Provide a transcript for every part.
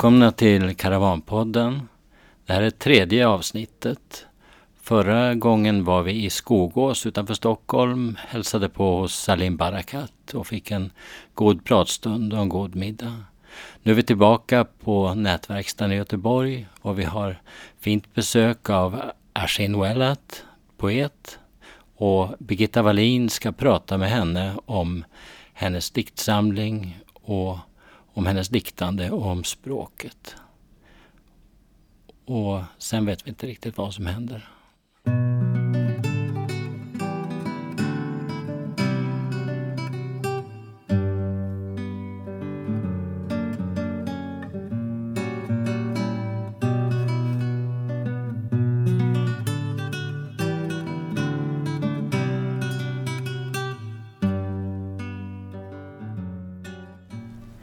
Välkomna till Karavanpodden. Det här är tredje avsnittet. Förra gången var vi i Skogås utanför Stockholm, hälsade på hos Salim Barakat och fick en god pratstund och en god middag. Nu är vi tillbaka på Nätverkstan i Göteborg och vi har fint besök av Ashin Wellat, poet. Och Birgitta Wallin ska prata med henne om hennes diktsamling och om hennes diktande och om språket. Och sen vet vi inte riktigt vad som händer.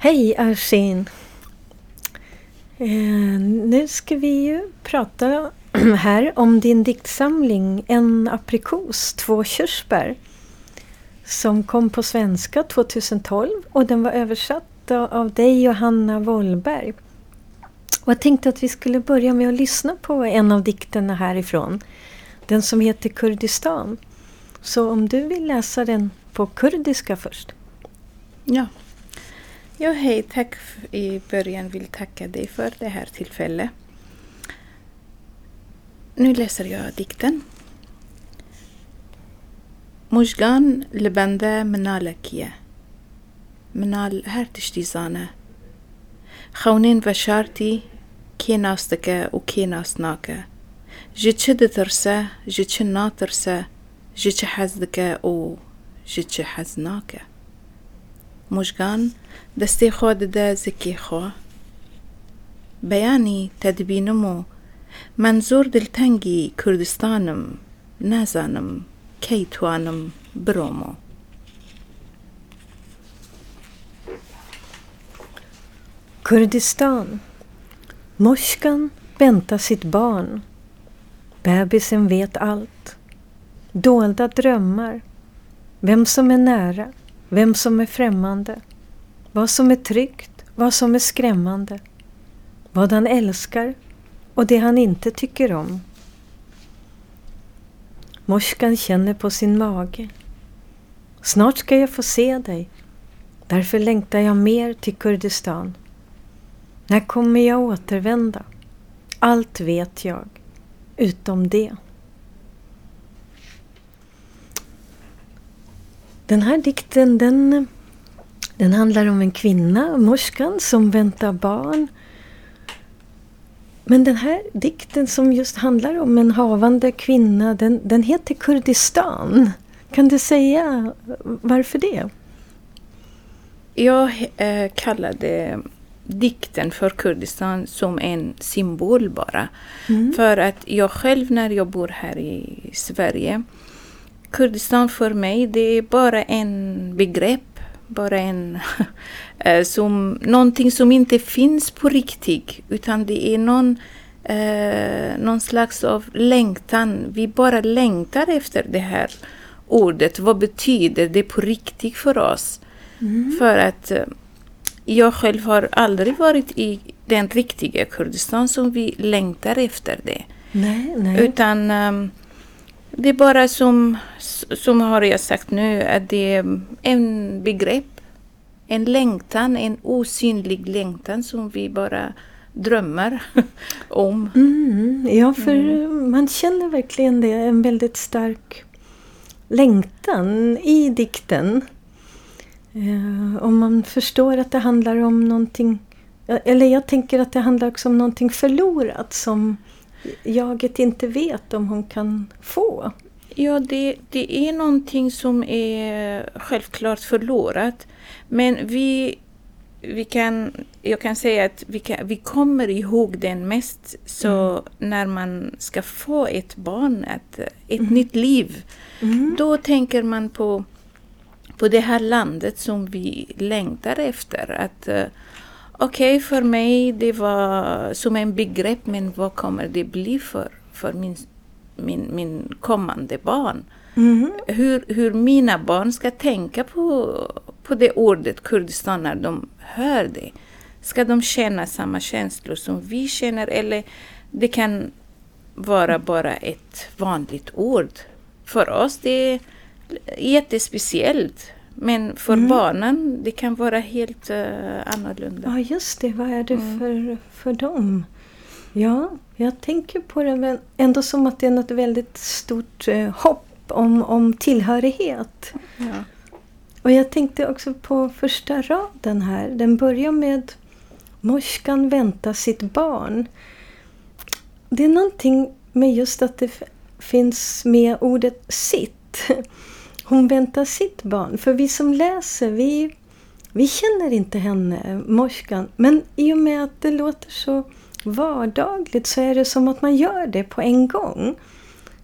Hej Arsin! Eh, nu ska vi ju prata här om din diktsamling En aprikos, två körsbär som kom på svenska 2012 och den var översatt av dig och Hanna Wollberg. Och jag tänkte att vi skulle börja med att lyssna på en av dikterna härifrån. Den som heter Kurdistan. Så om du vill läsa den på kurdiska först. Ja. Ja, hej. Tack i början vill tacka dig för det här tillfället. Nu läser jag dikten. مژگان لە بەندە منالەکیە منال هەر تشتی زانە خەونێن بە شارتی کێ ناستەکە و کێ ناسناکە ji çi ditirse ji çi û ji çi مژگان دەستێ خۆ دەدە زکێ خۆ بەیانی تەدبینم و من زۆر دلتەنگی کوردستانم نازانم کەی توانم بڕۆمەوە Kurdistan. Morskan väntar sitt barn. Bebisen vet allt. Dolda drömmar. Vem som är nära, vem som är främmande. Vad som är tryggt, vad som är skrämmande. Vad han älskar och det han inte tycker om. Morskan känner på sin mage. Snart ska jag få se dig. Därför längtar jag mer till Kurdistan. När kommer jag återvända? Allt vet jag, utom det. Den här dikten den, den handlar om en kvinna, morskan, som väntar barn. Men den här dikten som just handlar om en havande kvinna, den, den heter Kurdistan. Kan du säga varför det? Jag äh, kallade dikten för Kurdistan som en symbol bara. Mm. För att jag själv när jag bor här i Sverige Kurdistan för mig det är bara en begrepp, bara en som, någonting som inte finns på riktigt utan det är någon, eh, någon slags av längtan. Vi bara längtar efter det här ordet. Vad betyder det på riktigt för oss? Mm. För att jag själv har aldrig varit i den riktiga Kurdistan som vi längtar efter det. Nej, nej. Utan um, det är bara som, som har jag sagt nu, att det är en begrepp, en längtan, en osynlig längtan som vi bara drömmer om. Mm, ja, för mm. man känner verkligen det, en väldigt stark längtan i dikten. Eh, om man förstår att det handlar om någonting, eller jag tänker att det handlar också om någonting förlorat som jaget inte vet om hon kan få. Ja, det, det är någonting som är självklart förlorat. Men vi, vi kan, jag kan säga att vi, kan, vi kommer ihåg den mest så mm. när man ska få ett barn, ett, ett mm. nytt liv. Mm. Då tänker man på, på det här landet som vi längtar efter. Att uh, Okej, okay, för mig det var som en begrepp, men vad kommer det bli för, för min, min, min kommande barn? Mm. Hur, hur mina barn ska tänka på, på det ordet Kurdistan när de hör det. Ska de känna samma känslor som vi känner eller det kan vara bara ett vanligt ord. För oss det är jättespeciellt. Men för mm. barnen det kan vara helt uh, annorlunda. Ja just det, vad är det mm. för, för dem? Ja, jag tänker på det men ändå som att det är något väldigt stort eh, hopp om, om tillhörighet. Ja. Och jag tänkte också på första raden här. Den börjar med Morskan väntar sitt barn. Det är någonting med just att det finns med ordet sitt. Hon väntar sitt barn. För vi som läser, vi, vi känner inte henne, eh, Morskan. Men i och med att det låter så vardagligt så är det som att man gör det på en gång.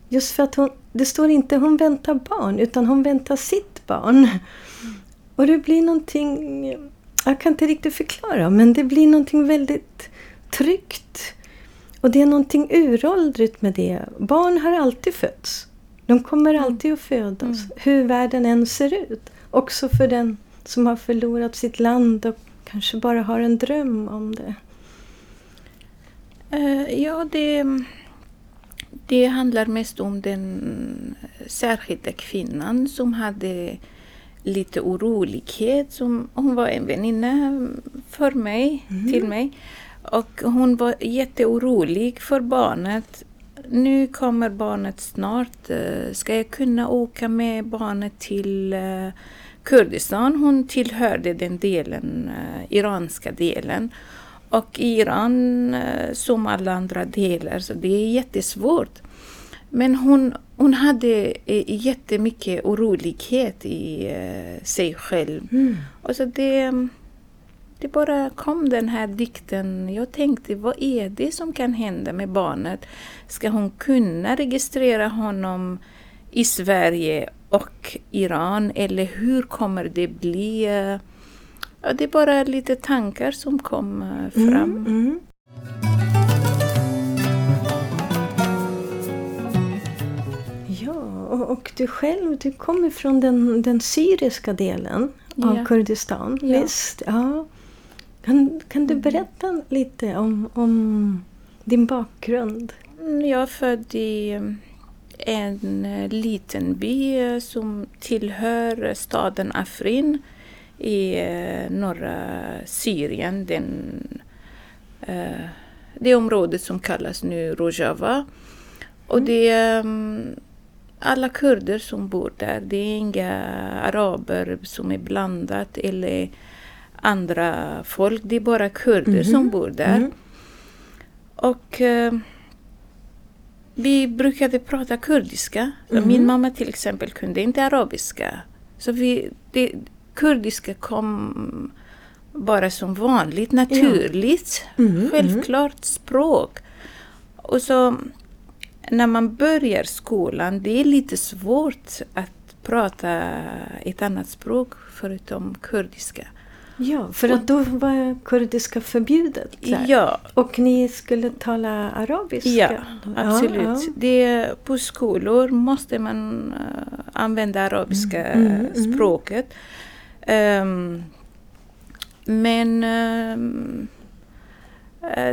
Just för att hon, det står inte hon väntar barn utan hon väntar sitt barn. Mm. Och det blir någonting, jag kan inte riktigt förklara, men det blir någonting väldigt tryggt. Och det är någonting uråldrigt med det. Barn har alltid fötts. De kommer mm. alltid att födas, mm. hur världen än ser ut. Också för den som har förlorat sitt land och kanske bara har en dröm om det. Uh, ja, det, det handlar mest om den särskilda kvinnan som hade lite orolighet. Som, hon var en väninna för mig, mm. till mig. Och hon var jätteorolig för barnet. Nu kommer barnet snart. Eh, ska jag kunna åka med barnet till eh, Kurdistan? Hon tillhörde den delen, iranska delen. Och i Iran, eh, som alla andra delar, så det är jättesvårt. Men hon, hon hade eh, jättemycket orolighet i eh, sig själv. Mm. Och så det, det bara kom den här dikten. Jag tänkte, vad är det som kan hända med barnet? Ska hon kunna registrera honom i Sverige och Iran? Eller hur kommer det bli? Ja, det är bara lite tankar som kom eh, fram. Mm, mm. Ja, och, och, du själv, du kommer från den, den syriska delen av ja. Kurdistan, ja. visst? Ja. Kan, kan du mm. berätta lite om, om din bakgrund? Mm, jag är född i eh, en eh, liten by som tillhör staden Afrin i eh, norra Syrien, den, eh, det området som kallas nu Rojava. Och mm. det är alla kurder som bor där. Det är inga araber som är blandat eller andra folk. Det är bara kurder mm. som bor där. Mm. Och uh, vi brukade prata kurdiska. Min mm. mamma till exempel kunde inte arabiska. Så vi, det, kurdiska kom bara som vanligt, naturligt, ja. mm, självklart mm. språk. Och så när man börjar skolan, det är lite svårt att prata ett annat språk förutom kurdiska. Ja, för att då var kurdiska förbjudet. Där. Ja. Och ni skulle tala arabiska? Ja, absolut. Ja, ja. Det, på skolor måste man uh, använda arabiska mm, mm, mm. språket. Um, men um,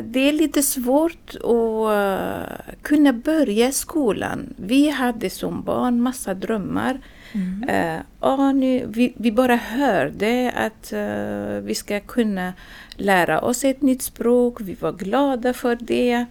det är lite svårt att uh, kunna börja skolan. Vi hade som barn massa drömmar. Mm. Uh, nu, vi, vi, bara hörde att uh, vi ska kunna lära oss ett nytt språk. Vi var glada för det.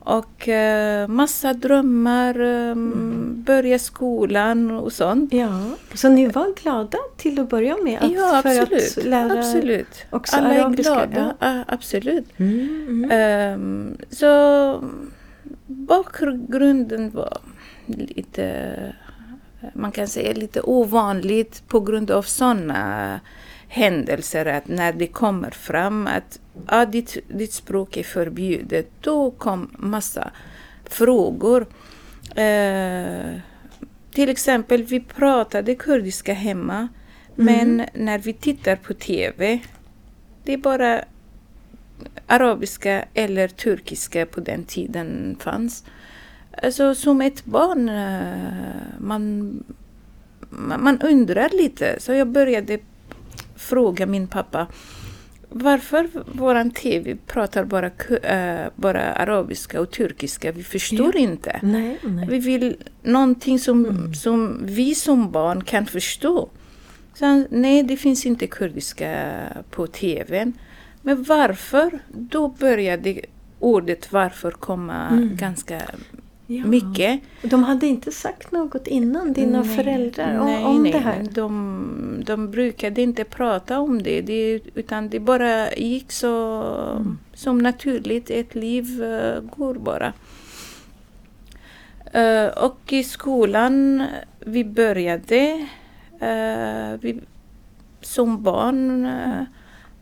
Och uh, massa drömmar, um, mm. börja skolan och sånt. Ja, så ni var glada till att börja med? Att, ja, absolut. För att lära absolut. Också Alla arabiska. är glada, ja. absolut. Mm, mm. Um, så bakgrunden var lite, man kan säga lite ovanligt på grund av sådana händelser att när det kommer fram att ah, ditt, ditt språk är förbjudet, då kom massa frågor. Eh, till exempel, vi pratade kurdiska hemma, mm. men när vi tittar på TV, det är bara arabiska eller turkiska på den tiden fanns. Alltså som ett barn, eh, man, man undrar lite. Så jag började fråga min pappa varför våran TV pratar bara, uh, bara arabiska och turkiska? Vi förstår ja. inte. Nej, nej. Vi vill någonting som, mm. som vi som barn kan förstå. Så, nej, det finns inte kurdiska på TVn. Men varför? Då började ordet varför komma mm. ganska ja. mycket. De hade inte sagt något innan, dina nej, föräldrar, nej, om nej, det här? De, de brukade inte prata om det, det utan det bara gick så mm. som naturligt. Ett liv uh, går bara. Uh, och i skolan, vi började uh, vi, som barn uh,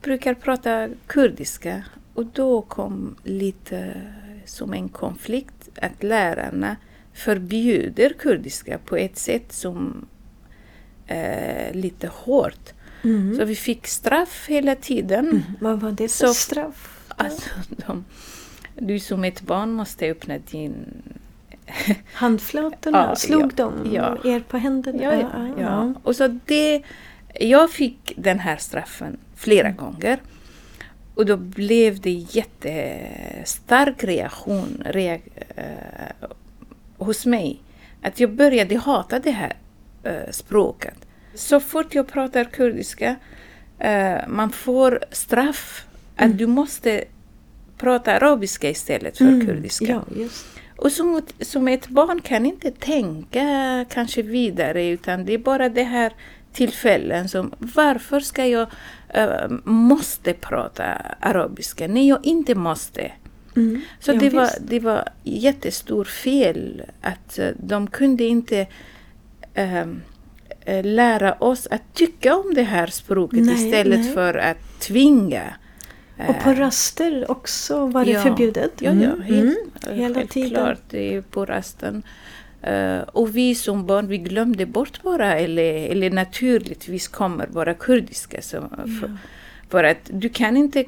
brukar prata kurdiska och då kom lite som en konflikt att lärarna förbjuder kurdiska på ett sätt som är lite hårt. Mm. Så vi fick straff hela tiden. Mm. Vad var det för så, straff? Alltså, de, du som ett barn måste öppna din... Handflatorna? Ja, Slog ja, de ja. er på händerna? Ja, ja, ja. Och så det, jag fick den här straffen flera mm. gånger. Och då blev det jättestark reaktion reak eh, hos mig. Att jag började hata det här eh, språket. Så fort jag pratar kurdiska, eh, man får straff. Mm. Att du måste prata arabiska istället för mm. kurdiska. Ja, och som, som ett barn kan inte tänka kanske vidare utan det är bara det här tillfällen som varför ska jag äh, måste prata arabiska när jag inte måste. Mm. Så ja, det, var, det var jättestor fel att uh, de kunde inte äh, lära oss att tycka om det här språket nej, istället nej. för att tvinga. Och på raster också var det ja, förbjudet? Ja, ja mm. helt, mm. hela tiden. klart. På rasten. Uh, och vi som barn vi glömde bort bara, eller, eller naturligtvis kommer bara kurdiska. Så, ja. för, för, att du kan inte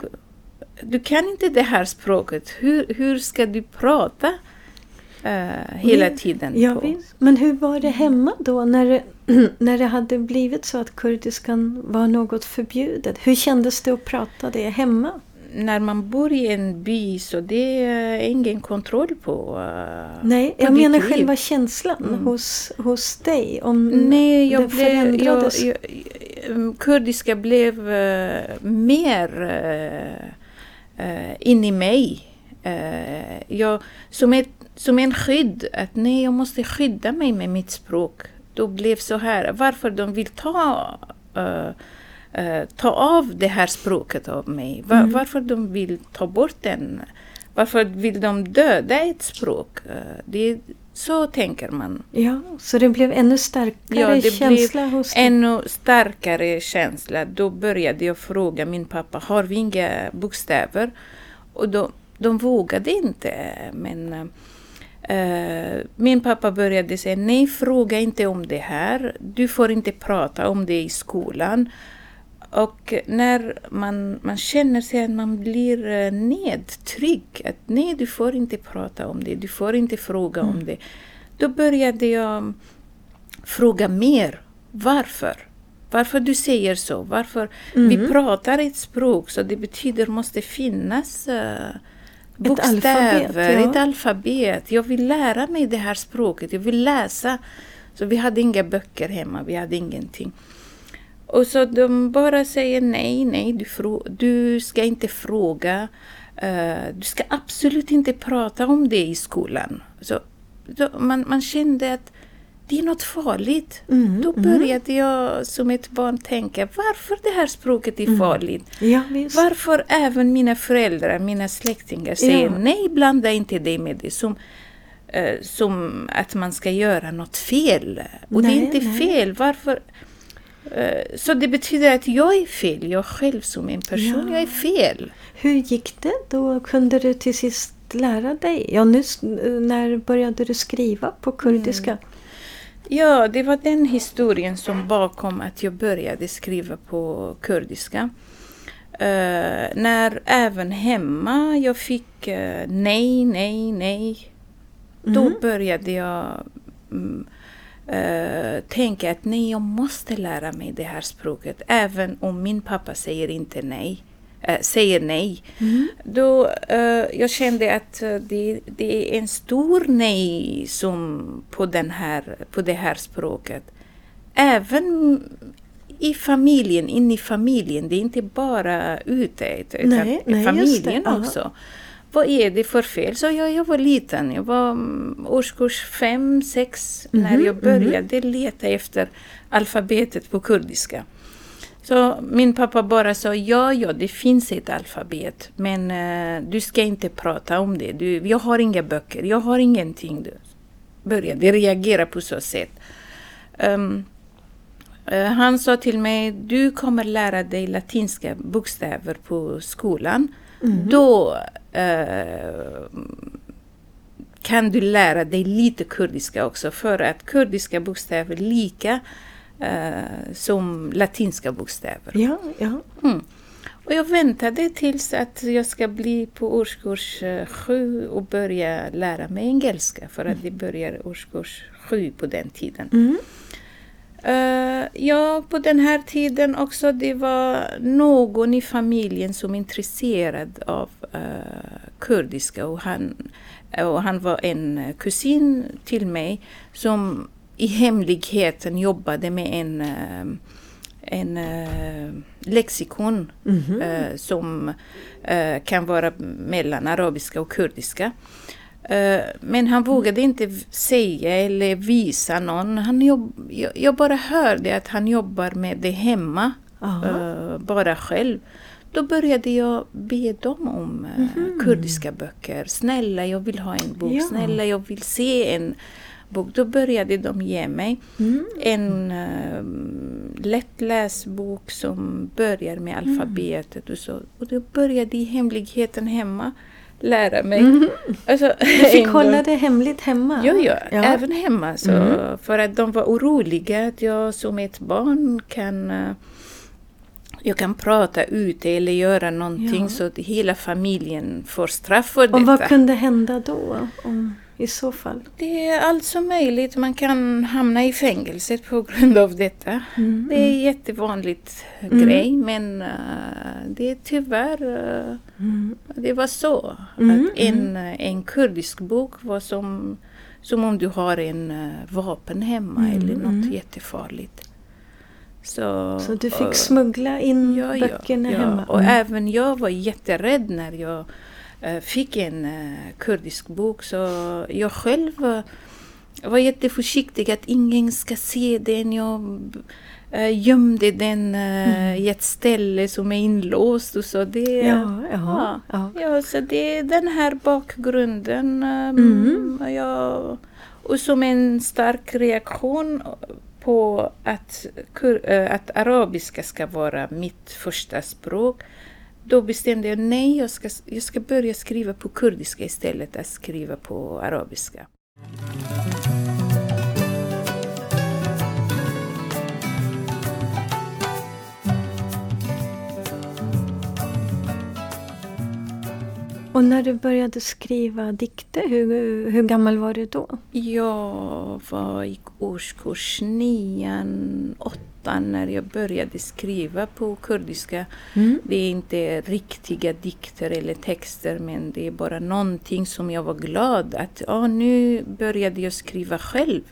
du kan inte det här språket. Hur, hur ska du prata uh, hela Men, tiden? Ja, Men hur var det hemma då när det, när det hade blivit så att kurdiskan var något förbjudet? Hur kändes det att prata det hemma? När man bor i en by så det är ingen kontroll på uh, Nej, på jag menar liv. själva känslan mm. hos, hos dig. Om Nej, jag det blev, förändrades. Jag, jag, kurdiska blev uh, mer uh, in i mig. Uh, jag, som, ett, som en skydd, att nej, jag måste skydda mig med mitt språk. Då blev så här, varför de vill ta eh, ta av det här språket av mig. Var, mm. Varför de vill ta bort den? Varför vill de döda ett språk? Eh, det, så tänker man. Ja, så det blev ännu starkare ja, det känsla blev hos dig? ännu starkare känsla. Då började jag fråga min pappa, har vi inga bokstäver? Och då, de vågade inte. Men Uh, min pappa började säga nej, fråga inte om det här. Du får inte prata om det i skolan. Och när man, man känner sig att man blir eh, nedtryckt, att nej, du får inte prata om det, du får inte fråga mm. om det. Då började jag fråga mer. Varför? Varför du säger så? Varför? Mm. Vi pratar ett språk, så det betyder måste finnas uh, bokstäver, ett alfabet, ja. ett alfabet. Jag vill lära mig det här språket, jag vill läsa. Så vi hade inga böcker hemma, vi hade ingenting. Och så de bara säger nej, nej, du, du ska inte fråga. Uh, du ska absolut inte prata om det i skolan. Så, då, man, man kände att det är något farligt. Mm, Då mm. började mm. jag som ett barn tänka, varför det här språket är mm. farligt? Ja, varför även mina föräldrar, mina släktingar säger ja. nej, blanda inte dig med det. Som, uh, som att man ska göra något fel. Och nej, det är inte nej. fel. Varför? Eh, så det betyder att jag är fel, jag själv som en person, ja. jag är fel. Hur gick det? Då kunde du till sist lära dig? Ja, nu, när började du skriva på kurdiska? Mm. Ja, det var den historien som bakom att jag började skriva på kurdiska. Uh, när även hemma jag fick uh, nej, nej, nej. Mm. Då började jag um, uh, tänka att nej, jag måste lära mig det här språket. Även om min pappa säger inte nej. äh, säger nej. Mm. Då äh, jag kände att äh, det, det är en stor nej som på, den här, på det här språket. Även i familjen, in i familjen. Det är inte bara ute, utan Nej, nej, familjen det. Ja. Vad är det för fel? Så jag, jag var liten, jag var mm, årskurs fem, sex när Mhm, jag började leta efter alfabetet på kurdiska. Så min pappa bara sa ja, ja, det finns ett alfabet, men eh, du ska inte prata om det. Du, jag har inga böcker, jag har ingenting. Du började reagera på så sätt. Ehm, eh, han sa till mig, du kommer lära dig latinska bokstäver på skolan. Då eh, kan du lära dig lite kurdiska också för att kurdiska bokstäver är lika eh, som latinska bokstäver. Ja, ja. Mm. Och jag väntade tills att jag ska bli på årskurs eh, sju och börja lära mig engelska för att det börjar årskurs sju på den tiden. Mm. Eh, ja, på den här tiden också det var någon i familjen som intresserad av eh, kurdiska och han, och han var en kusin till mig som i hemligheten jobbade med en, eh, en lexikon Mhm. eh, som kan vara mellan arabiska och kurdiska. Eh, Men han vågade inte säga eller visa någon. Han jobb, jag, bara hörde att han jobbar med det hemma, Aha. eh, bara själv. Då började jag be dem om eh, kurdiska böcker. Snälla, jag vill ha en bok. Ja. Snälla, jag vill se en bok. Då började de ge mig Mm. en uh, lättläst bok som börjar med alfabetet och så. Och då började i hemligheten hemma lära mig. Alltså, Mm. Du fick hålla det hemligt hemma? Jo, ja, Ja. även hemma. Så, Mm. För att de var oroliga att jag som ett barn kan eh, jag kan prata ute eller göra någonting Ja. så att hela familjen får straff för Och vad detta. kunde hända då? Om, I så fall? Det är alltså möjligt. Man kan hamna i fängelset på grund av detta. Mm. Det är en jättevanligt grej men eh, det är tyvärr Mm. det var så. Mm, Att en, en kurdisk bok var som, som om du har en eh, vapen hemma Mm, eller något mm. jättefarligt. Så, Så du fick smuggla in ja, ja, böckerna ja. hemma? Och Mm. även jag var jätterädd när jag eh, fick en eh, kurdisk bok. Så jag själv var jätteförsiktig att ingen ska se den. Jag eh, gömde den eh, i ett ställe som är inlåst och så. Det, Ja, ja, ja. Ja, så det är den här bakgrunden. Mm. och, jag, och som en stark reaktion på att, eh, att arabiska ska vara mitt första språk. Då bestämde jag nej, jag ska, jag ska börja skriva på kurdiska istället att skriva på arabiska. Och när du började skriva dikter, hur, hur gammal var du då? Jag var i årskurs nian, åttan när jag började skriva på kurdiska. Mm. Det är inte riktiga dikter eller texter men det är bara någonting som jag var glad att ja, nu började jag skriva själv.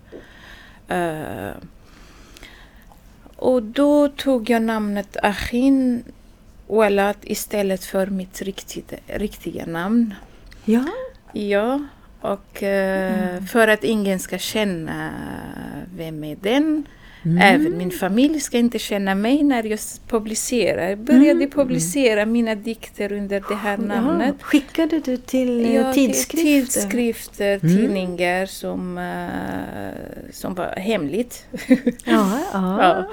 Eh, och då tog jag namnet Achin Walat istället för mitt riktiga, riktiga namn. Ja, Ja, och eh, för att ingen ska känna vem är den. Även min familj ska inte känna mig när jag publicerar. Jag började publicera mina dikter under det här namnet. Ja. Skickade du till eh, Ja, tidskrifter? tidskrifter, tidningar som, eh, som var hemligt. Ja, ja. Ja.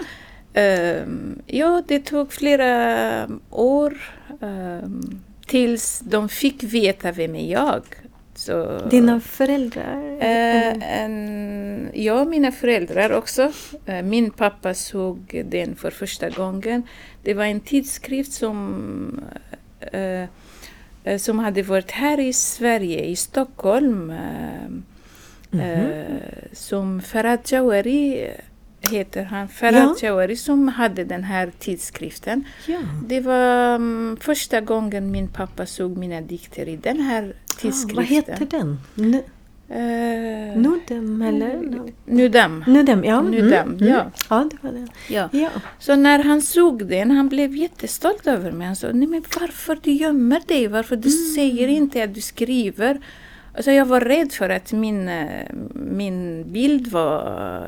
Ehm, ja, det tog flera år ehm, tills de fick veta vem är jag. Så, Dina föräldrar? Eh, en, ja, mina föräldrar också. Eh, min pappa såg den för första gången. Det var en tidskrift som, eh, som hade varit här i Sverige, i Stockholm. Mhm. eh, som Farad Jawari heter han, Ferhat Jawari, som hade den här tidskriften. Ja. Det var um, första gången min pappa såg mina dikter i den här tidskriften. Ah, vad heter den? N Uh, Nudem eller? Nudem. Nudem, ja. Nudem, mm, ja. Mm. Ja, det var den. Ja. Ja. Så när han såg den, han blev jättestolt över mig. Han sa, nej men varför du gömmer dig? Varför du säger inte att du skriver? Alltså jag var rädd för att min, eh, min bild var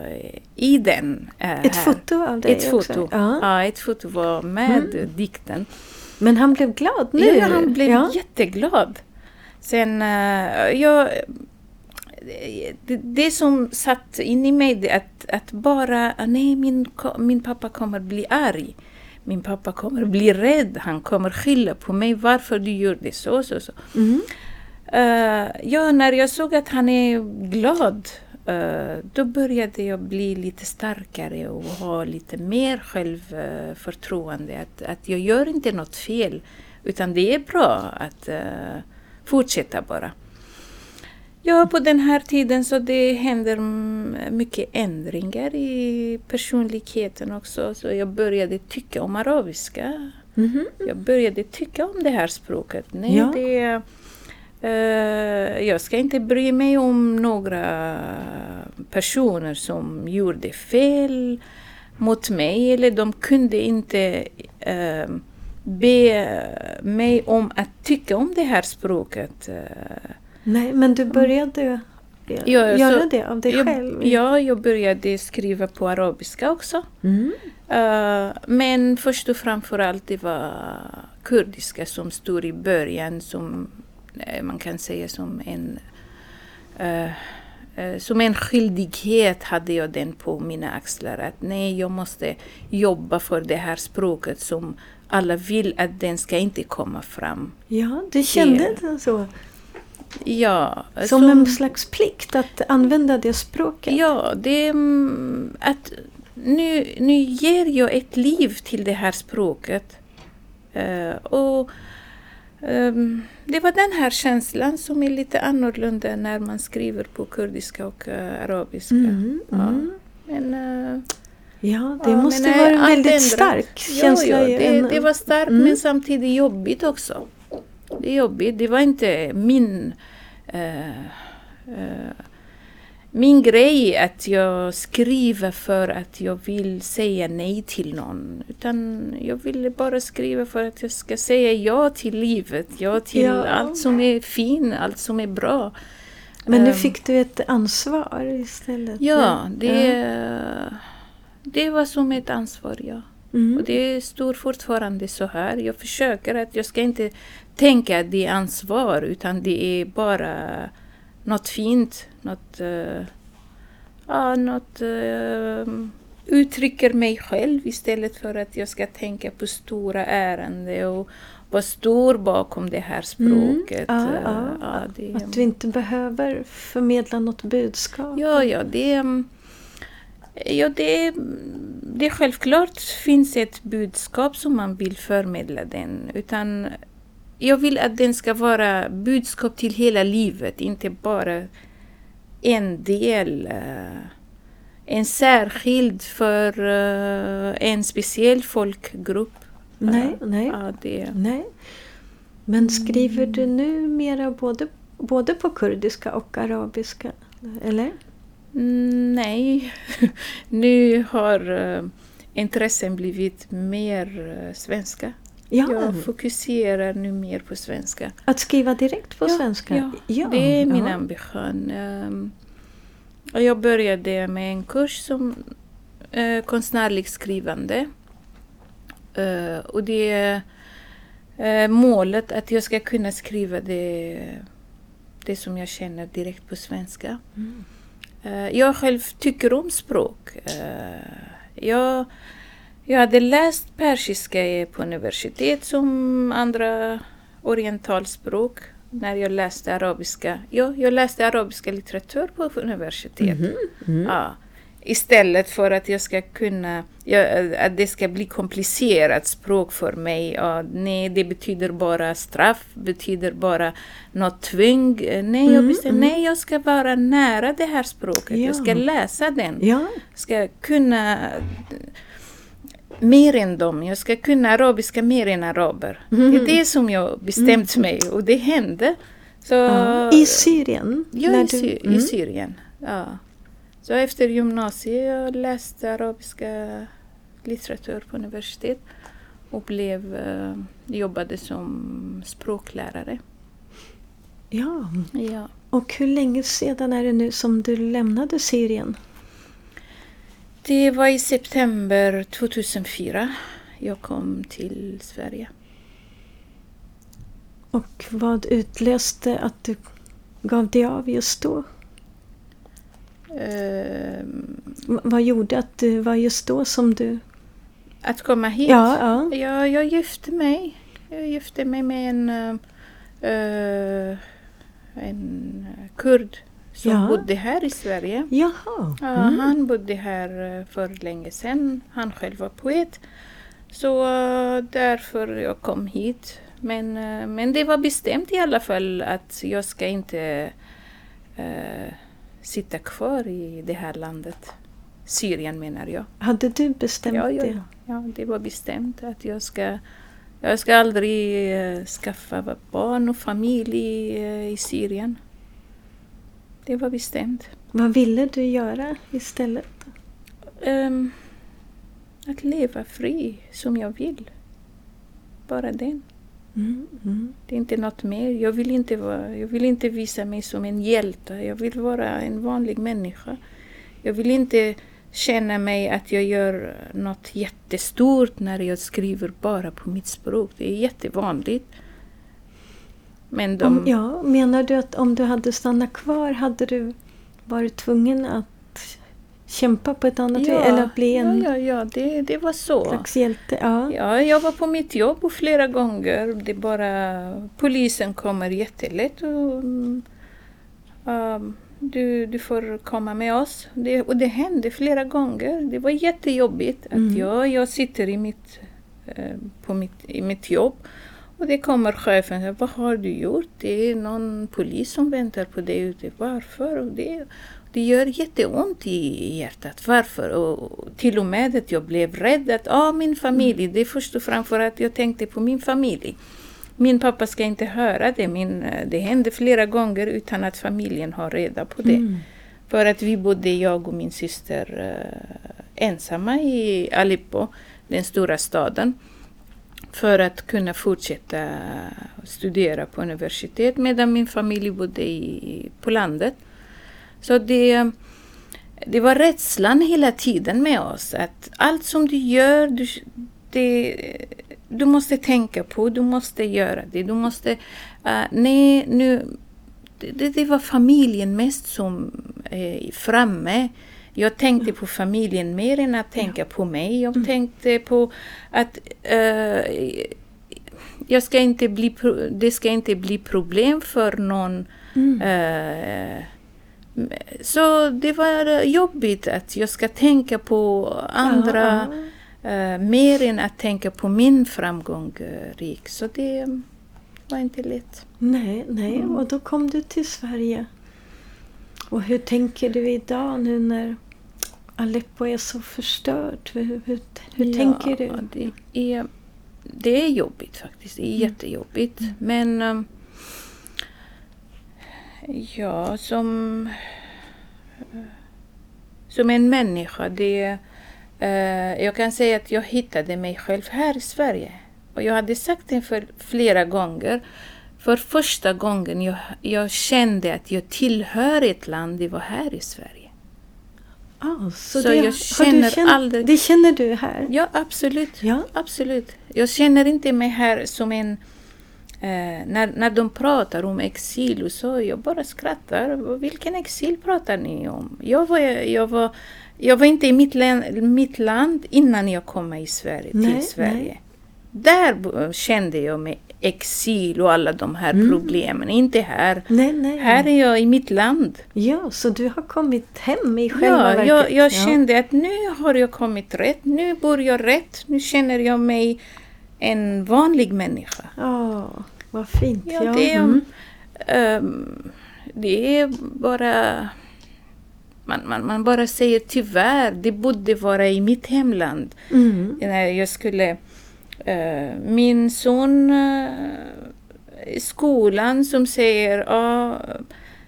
eh, i den. eh, Ett här. foto av dig Ett också. foto. Ja. Ja, ett foto var med dikten. Men han blev glad nu? Ja, han blev ja. jätteglad. Sen, jag, det, det som satt in i mig, att, att bara, ah, nej min, min pappa kommer bli arg. Min pappa kommer bli rädd, han kommer skylla på mig varför du gör det så, så, så. Mm. Eh, ja, när jag såg att han är glad, eh, då började jag bli lite starkare och ha lite mer självförtroende. Att, att jag gör inte något fel, utan det är bra att eh, fortsätta bara. Ja, på den här tiden så det händer mm, mycket ändringar i personligheten också. Så jag började tycka om arabiska. Mhm. Jag började tycka om det här språket. Nej, Ja. det, jag ska inte bry mig om några personer som gjorde fel mot mig eller de kunde inte eh, be mig om att tycka om det här språket. Eh, Nej, men du började Ja, göra så- det av dig jag, själv? Ja, jag började skriva på arabiska också. Mm. Eh, men först och framför allt det var kurdiska som stod i början som eh, man kan säga som en eh, eh, som en skyldighet hade jag den på mina axlar. Att nej, jag måste jobba för det här språket som alla vill att den ska inte komma fram. Ja, du kände det så? Ja, Som en slags plikt att använda det språket? Ja, det mm, att nu, nu ger jag ett liv till det här språket. Eh, och ehm, Det var den här känslan som är lite annorlunda när man skriver på kurdiska och eh, arabiska. Mm, Ja. mm. Men, eh, Ja, det ja, måste eh, vara en väldigt ändrat. stark känsla. Ja, i det, en- det var starkt Mm. men samtidigt jobbigt också. Det är jobbigt. Det var inte min eh, min grej att jag skriver för att jag vill säga nej till någon. Utan jag ville bara skriva för att jag ska säga ja till livet, ja till Ja. allt som är fint, allt som är bra. Men nu Ehm, fick du ett ansvar istället. Ja, det, det var som ett ansvar, ja. Mm. Och det står fortfarande så här. Jag försöker att jag ska inte tänka att det är ansvar utan det är bara något fint, något, uh, ja, något uh, uttrycker mig själv istället för att jag ska tänka på stora ärenden och vara stor bakom det här språket. Mm. Ja, Eh, ja. ja, det, Att du inte behöver förmedla något budskap. Ja, ja, det, mm, ja det, det självklart finns ett budskap som man vill förmedla den. Utan jag vill att den ska vara budskap till hela livet, inte bara en del. eh, En särskild för eh, en speciell folkgrupp. Nej, nej. Ja, det, Nej. Men skriver du nu mera både, både på kurdiska och arabiska? Eller? Mm, Nej, nu har uh, intressen blivit mer eh, svenska. Ja, Jag fokuserar nu mer på svenska. att skriva direkt på Ja, svenska? Ja, det är min ambition. Ehm, jag började med en kurs som uh, konstnärligt skrivande. Eh, och det är eh, målet att jag ska kunna skriva det, det som jag känner direkt på svenska. Mm. Eh, jag själv tycker om språk. Eh, jag, jag hade läst persiska på universitet som andra orientalspråk när jag läste arabiska. Ja, jag läste arabiska litteratur på universitet. Mhm, mm. Ja. istället för att jag ska kunna, jag, att det ska bli komplicerat språk för mig. Ja, nej, det betyder bara straff, betyder bara något tvång. Nej, jag Mm, bestämde, mm. nej, jag ska vara nära det här språket. Ja. Jag ska läsa den. Ja, ska kunna mer än dem. Jag ska kunna arabiska mer än araber. Det är det som jag bestämt mig och det hände. Så, Mm. ja. I Syrien? Ja, i, du- Sy- i Mm. Syrien. Ja. Så efter gymnasiet jag läste arabiska litteratur på universitet och blev, eh, jobbade som språklärare. Ja, Ja. och hur länge sedan är det nu som du lämnade Syrien? Det var i september 2004 jag kom till Sverige. Och vad utlöste att du gav dig av just då? V- vad gjorde att det var just då som du... att komma hit? Ja, ja. Ja, jag gifte mig. Jag gifte mig med en, eh, en kurd som Ja. bodde här i Sverige. Jaha. Ja, Mm. Han bodde här eh, för länge sedan. Han själv var poet. Så eh, därför jag kom hit. Men, eh, men det var bestämt i alla fall att jag ska inte eh, sitta kvar i det här landet. Syrien menar jag. Hade du bestämt Ja, ja, det? ja. det var bestämt att jag ska jag ska aldrig eh, skaffa barn och familj i, eh, i Syrien. Det var bestämt. Vad ville du göra istället? Ehm, att leva fri som jag vill. Bara den. Mm, mm. Det är inte något mer. Jag vill inte, vara, jag vill inte visa mig som en hjälte. Jag vill vara en vanlig människa. Jag vill inte känna mig att jag gör något jättestort när jag skriver bara på mitt språk. Det är jättevanligt. Men de... Om, ja, menar du att om du hade stannat kvar hade du varit tvungen att kämpa på ett annat ja, vis? Eller att bli en ja, ja, ja det, det var så. slags hjälte? Ja. Ja, jag var på mitt jobb och flera gånger. Det bara polisen kommer jättelätt och um, du, du får komma med oss. Det, och det hände flera gånger. Det var jättejobbigt att Mm. jag, jag sitter i mitt, eh, på mitt, i mitt jobb och det kommer chefen vad har du gjort? Det är någon polis som väntar på dig ute. Varför? Och det, det gör jätteont i hjärtat. Varför? Och till och med att jag blev rädd att ah, min familj, det är först och främst för att jag tänkte på min familj. Min pappa ska inte höra det. Min, det hände flera gånger utan att familjen har reda på det. Mm. För att vi bodde, jag och min syster, eh, ensamma i Aleppo, den stora staden. För att kunna fortsätta studera på universitet medan min familj bodde i, på landet. Så det, det var rädslan hela tiden med oss. Att allt som du gör, du, det, du måste tänka på, du måste göra det. Du måste... Uh, nej, nu... Det, det var familjen mest som eh, är framme. Jag tänkte på familjen mer än att tänka på mig. Jag tänkte på att eh, jag ska inte bli, det ska inte bli problem för någon. Mm. eh, så det var jobbigt att jag ska tänka på andra Ja, eh, mer än att tänka på min framgång. rik. Så det var inte lätt. Nej, nej. Mm. Och då kom du till Sverige. Och hur tänker du idag nu när Aleppo är så förstört? Hur, hur, hur tänker du? Det är, det är jobbigt faktiskt. Det är Mm. jättejobbigt. Men um, ja, som, som en människa. Det, eh, jag kan säga att jag hittade mig själv här i Sverige. Och jag hade sagt det för flera gånger. För första gången jag, jag kände att jag tillhör ett land, det var här i Sverige. Ah, så Så det, jag känner känt, aldrig- Det känner du här? Ja, absolut. Ja. Absolut. Jag känner inte mig här som en... Eh, när, när de pratar om exil och så, jag bara skrattar. Vilken exil pratar ni om? Jag var, jag var, jag var inte i mitt, län, mitt land innan jag kom i Sverige, Nej, till Sverige. nej. Där kände jag mig exil och alla de här mm. problemen. Inte här. Nej, nej. Här är jag i mitt land. Ja, så du har kommit hem i själva ja, verket? Jag, jag kände att nu har jag kommit rätt. Nu bor jag rätt. Nu känner jag mig en vanlig människa. Oh, vad fint. Ja, ja. Det, mm. um, det är bara man, man, man bara säger tyvärr, det borde vara i mitt hemland. Mm. När jag skulle, Eh, min son eh, i skolan som säger uh,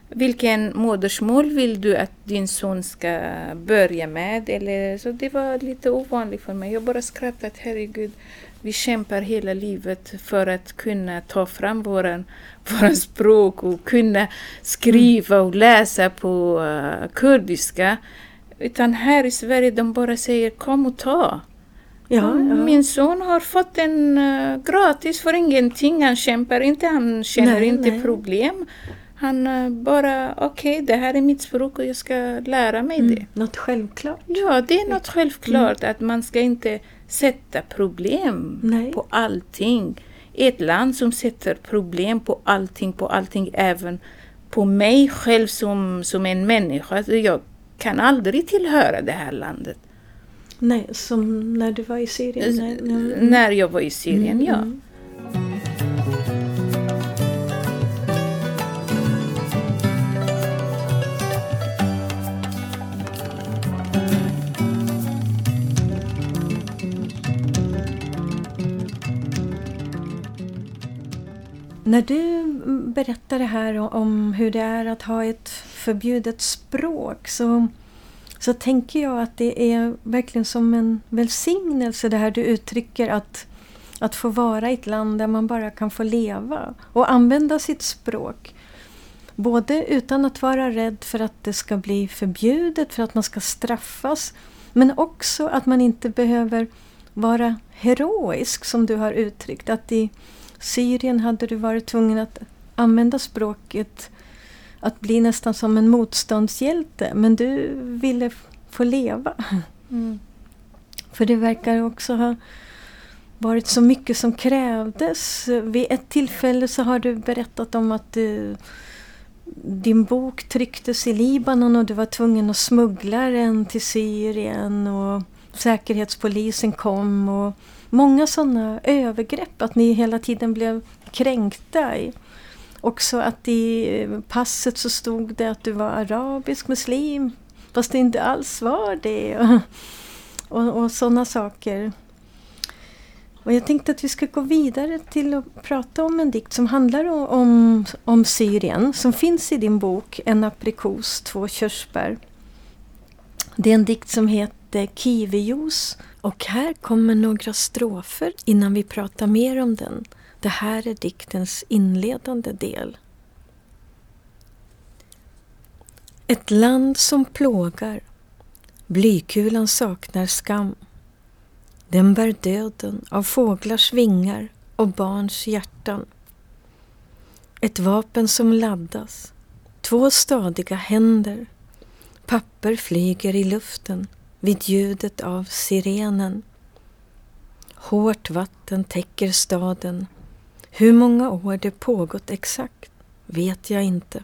vilken modersmål vill du att din son ska börja med? Eller, så det var lite ovanligt för mig. Jag bara skrattade, herregud vi kämpar hela livet för att kunna ta fram våra våran språk och kunna skriva och läsa på uh, kurdiska. Utan här i Sverige de bara säger kom och ta. Ja, ja. Min son har fått en uh, gratis för ingenting. Han kämpar inte, han känner nej, inte nej. problem. Han uh, bara, okej, okay, det här är mitt språk och jag ska lära mig mm, det. Något självklart. Ja, det är något självklart mm. att man ska inte sätta problem Nej. på allting. Ett land som sätter problem på allting, på allting, även på mig själv som, som en människa. Jag kan aldrig tillhöra det här landet. Nej, som när du var i Syrien? Nej, När jag var i Syrien, mm, ja. Mm. När du berättar det här om hur det är att ha ett förbjudet språk så, så tänker jag att det är verkligen som en välsignelse det här du uttrycker att, att få vara i ett land där man bara kan få leva och använda sitt språk. Både utan att vara rädd för att det ska bli förbjudet, för att man ska straffas men också att man inte behöver vara heroisk som du har uttryckt. Att i, Syrien hade du varit tvungen att använda språket att bli nästan som en motståndshjälte. Men du ville få leva. Mm. För det verkar också ha varit så mycket som krävdes. Vid ett tillfälle så har du berättat om att du, din bok trycktes i Libanon och du var tvungen att smuggla den till Syrien. och Säkerhetspolisen kom. och många sådana övergrepp, att ni hela tiden blev kränkta. Också att i passet så stod det att du var arabisk muslim, fast det inte alls var det. Och, och, och sådana saker. Och jag tänkte att vi ska gå vidare till att prata om en dikt som handlar om, om Syrien, som finns i din bok En aprikos, två körsbär. Det är en dikt som heter Kiwijuice och här kommer några strofer innan vi pratar mer om den. Det här är diktens inledande del. Ett land som plågar. Blykulan saknar skam. Den bär döden av fåglars vingar och barns hjärtan. Ett vapen som laddas. Två stadiga händer. Papper flyger i luften vid ljudet av sirenen. Hårt vatten täcker staden. Hur många år det pågått exakt vet jag inte.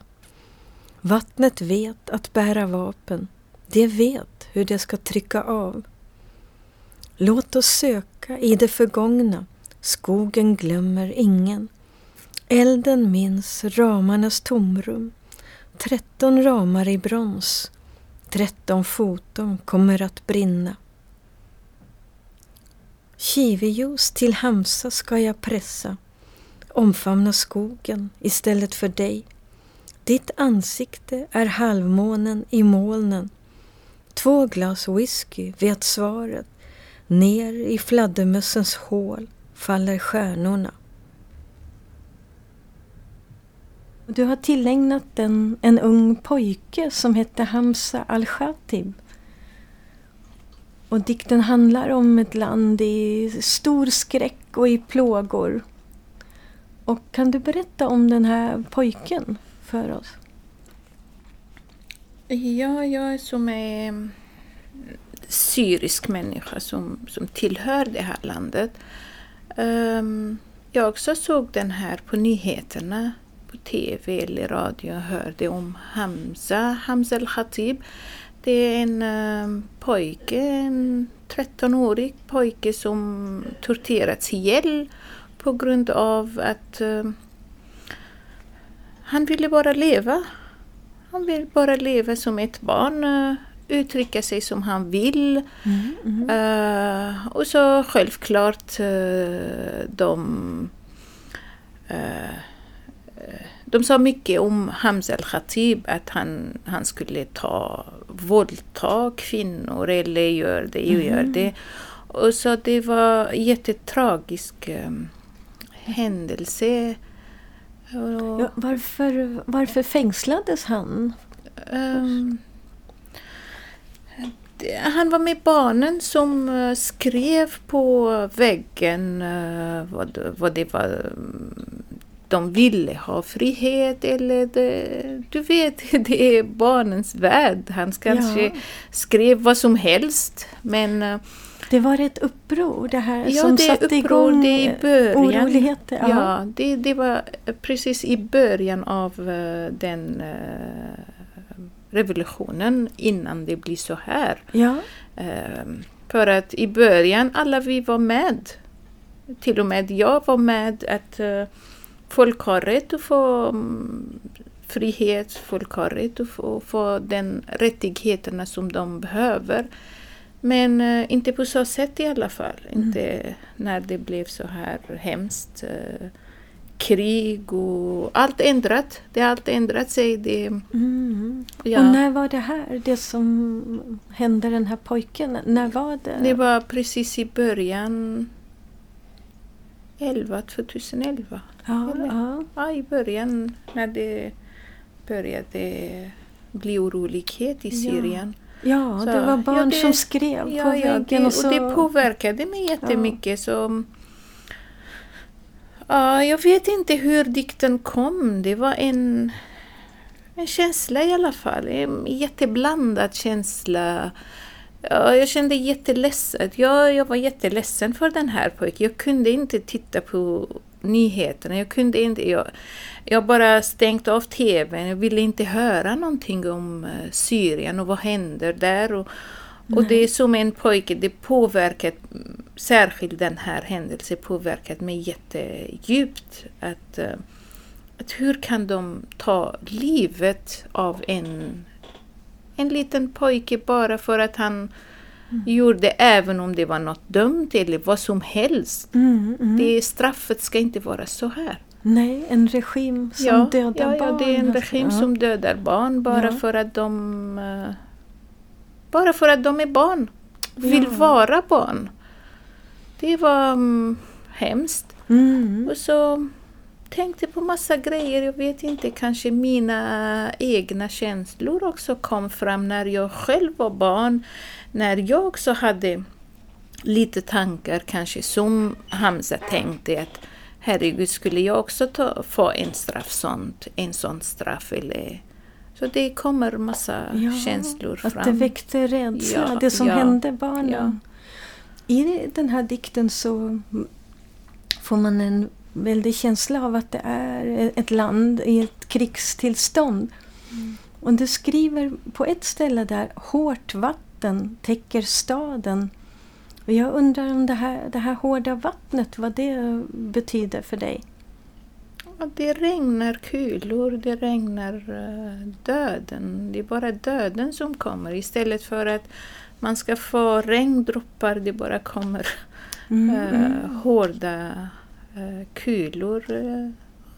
Vattnet vet att bära vapen. Det vet hur det ska trycka av. Låt oss söka i det förgångna. Skogen glömmer ingen. Elden minns ramarnas tomrum. Tretton ramar i brons Tretton foton kommer att brinna. Kivijuice till Hamsa ska jag pressa, omfamna skogen istället för dig. Ditt ansikte är halvmånen i molnen. Två glas whisky vet svaret. Ner i fladdermössens hål faller stjärnorna. Du har tillägnat den en ung pojke som hette Hamza al-Khatib. Och dikten handlar om ett land i stor skräck och i plågor. Och kan du berätta om den här pojken för oss? Ja, jag är som är mm, syrisk människa som, som tillhör det här landet. Um, jag också såg den här på nyheterna på TV eller radio och hörde om Hamza, Hamza al-Khatib. Det är en um, pojke, en 13-årig pojke som torterats ihjäl på grund av att uh, han ville bara leva. Han vill bara leva som ett barn, uh, uttrycka sig som han vill. Mm, mm. Uh, och så självklart uh, de de sa mycket om Hamza al-Khatib, att han, han skulle ta våldta kvinnor eller gör det och mm. gör det. Och så det var en jättetragisk um, händelse. Ja, varför, varför fängslades han? Um, han var med barnen som uh, skrev på väggen uh, vad, vad det var de ville ha frihet eller det, du vet, det är barnens värld. Han kanske ja. skrev vad som helst men eh, det var ett uppror det här ja, som det satte uppror, igång det i början, oroligheter? Ja, ja det, det var precis i början av uh, den uh, revolutionen innan det blir så här. Ja. Uh, för att i början alla vi var med. Till och med jag var med att folk har rätt att få mm, frihet, folk har rätt att få, få den rättigheterna som de behöver. Men uh, inte på så sätt i alla fall. Mm. Inte när det blev så här hemskt. Uh, krig och allt ändrat. Det har allt ändrat sig. Det, mm. ja. Och när var det här? Det som hände den här pojken? När var det? Det var precis i början 11, 2011. Ja, ja. ja, i början när det började bli orolighet i Syrien. Ja, så, det var barn ja, det, som skrev ja, på väggen. Det, och, så, och det påverkade mig jättemycket. Så, ja, jag vet inte hur dikten kom. Det var en, en känsla i alla fall. En jätteblandad känsla. Ja, jag kände jätteledsen. Jag, jag var jätteledsen för den här pojken. Jag kunde inte titta på nyheterna. Jag kunde inte... Jag, jag bara stängt av TVn. Jag ville inte höra någonting om uh, Syrien och vad händer där. Och, och det är som en pojke, det påverkat, särskilt den här händelsen påverkat mig jättedjupt. Att, uh, att hur kan de ta livet av en, en liten pojke bara för att han mm. gjorde även om det var något dumt eller vad som helst. Mm, mm. Det, straffet ska inte vara så här. Nej, en regim som ja, dödar ja, barn. Ja, det är en regim ja. som dödar barn bara för att de uh, bara för att de är barn. Vill vara barn. Det var um, hemskt. Mm. Och så tänkte på massa grejer. Jag vet inte, kanske mina egna känslor också kom fram när jag själv var barn när jag också hade lite tankar kanske som Hamza tänkte att herregud, skulle jag också ta, få en straff sånt, en sån straff eller så det kommer massa ja, känslor fram. Att det väckte rädsla, ja, det som ja, hände barnen. I den här dikten så får man en väldig känsla av att det är ett land i ett krigstillstånd. Mm. Och du skriver på ett ställe där hårt vatten täcker staden. Och jag undrar om det här, det här hårda vattnet, vad det betyder för dig? Det regnar kulor, det regnar uh, döden. Det är bara döden som kommer istället för att man ska få regndroppar, det bara kommer mm, uh, hårda uh, kulor.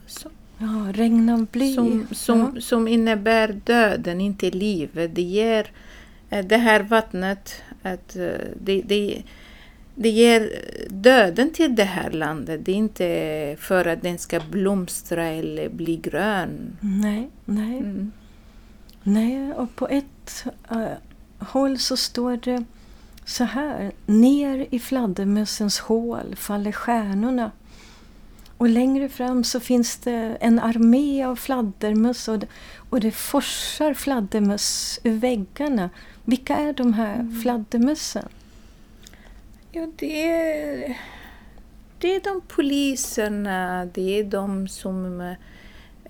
Så. Ja, regn av bly. Som, som, ja. som innebär döden, inte livet. Det ger Eh, det här vattnet, att eh, det, det, det ger döden till det här landet. Det är inte för att den ska blomstra eller bli grön. Nej, nej. Mm. Nej, och på ett uh, håll så står det så här. Ner i fladdermössens hål faller stjärnorna. Och längre fram så finns det en armé av fladdermöss och det, och det forsar fladdermöss ur väggarna. Vilka är de här mm. fladdermössen? Ja, det är, Det är de poliserna, det är de som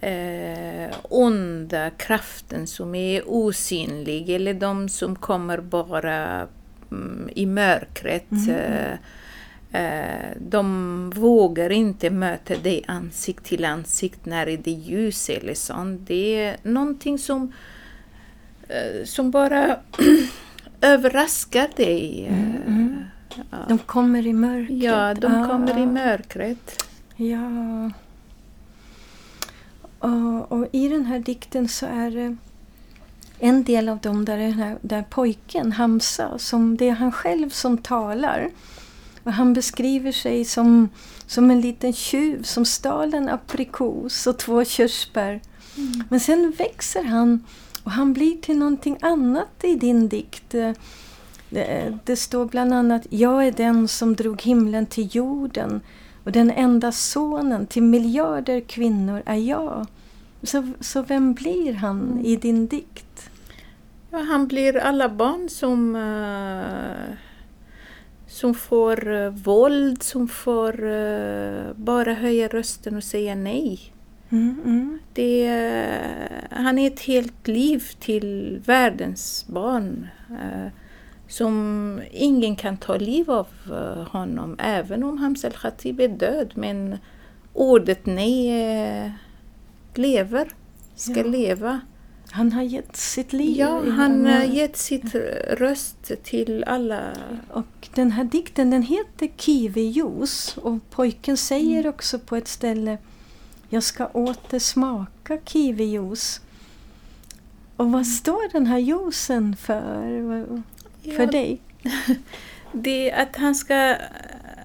eh, onda kraften som är osynlig eller de som kommer bara mm, i mörkret. Mm. Eh, de vågar inte möta dig ansikt till ansikt när det är ljus eller sånt. Det är någonting som, eh, som bara överraskar dig. Mm, mm. Ja. De kommer i mörkret. Ja, de Ah, kommer i mörkret. Ja. Och, och i den här dikten så är det en del av dem där, den här, där pojken Hamza, som det är han själv som talar. Och han beskriver sig som, som en liten tjuv som stal en aprikos och två körsbär. Men sen växer han och han blir till någonting annat i din dikt. Eh, Det, det står bland annat Jag är den som drog himlen till jorden och den enda sonen till miljarder kvinnor är jag. Så, så vem blir han i din dikt? Ja, han blir alla barn som, eh, som får eh, våld, som får eh, bara höja rösten och säga nej. Mm, mm. Det, är- han är ett helt liv till världens barn. som ingen kan ta liv av honom, även om Hamza al-Khatib är död. Men ordet nej lever, ska Ja. leva. Han har gett sitt liv. Ja, han har gett sitt röst till alla. Och den här dikten den heter Kiwijuice och pojken säger också på ett ställe Jag ska åter smaka kiwijuice. Och vad står den här juicen för? För Ja, dig? Det är att han ska,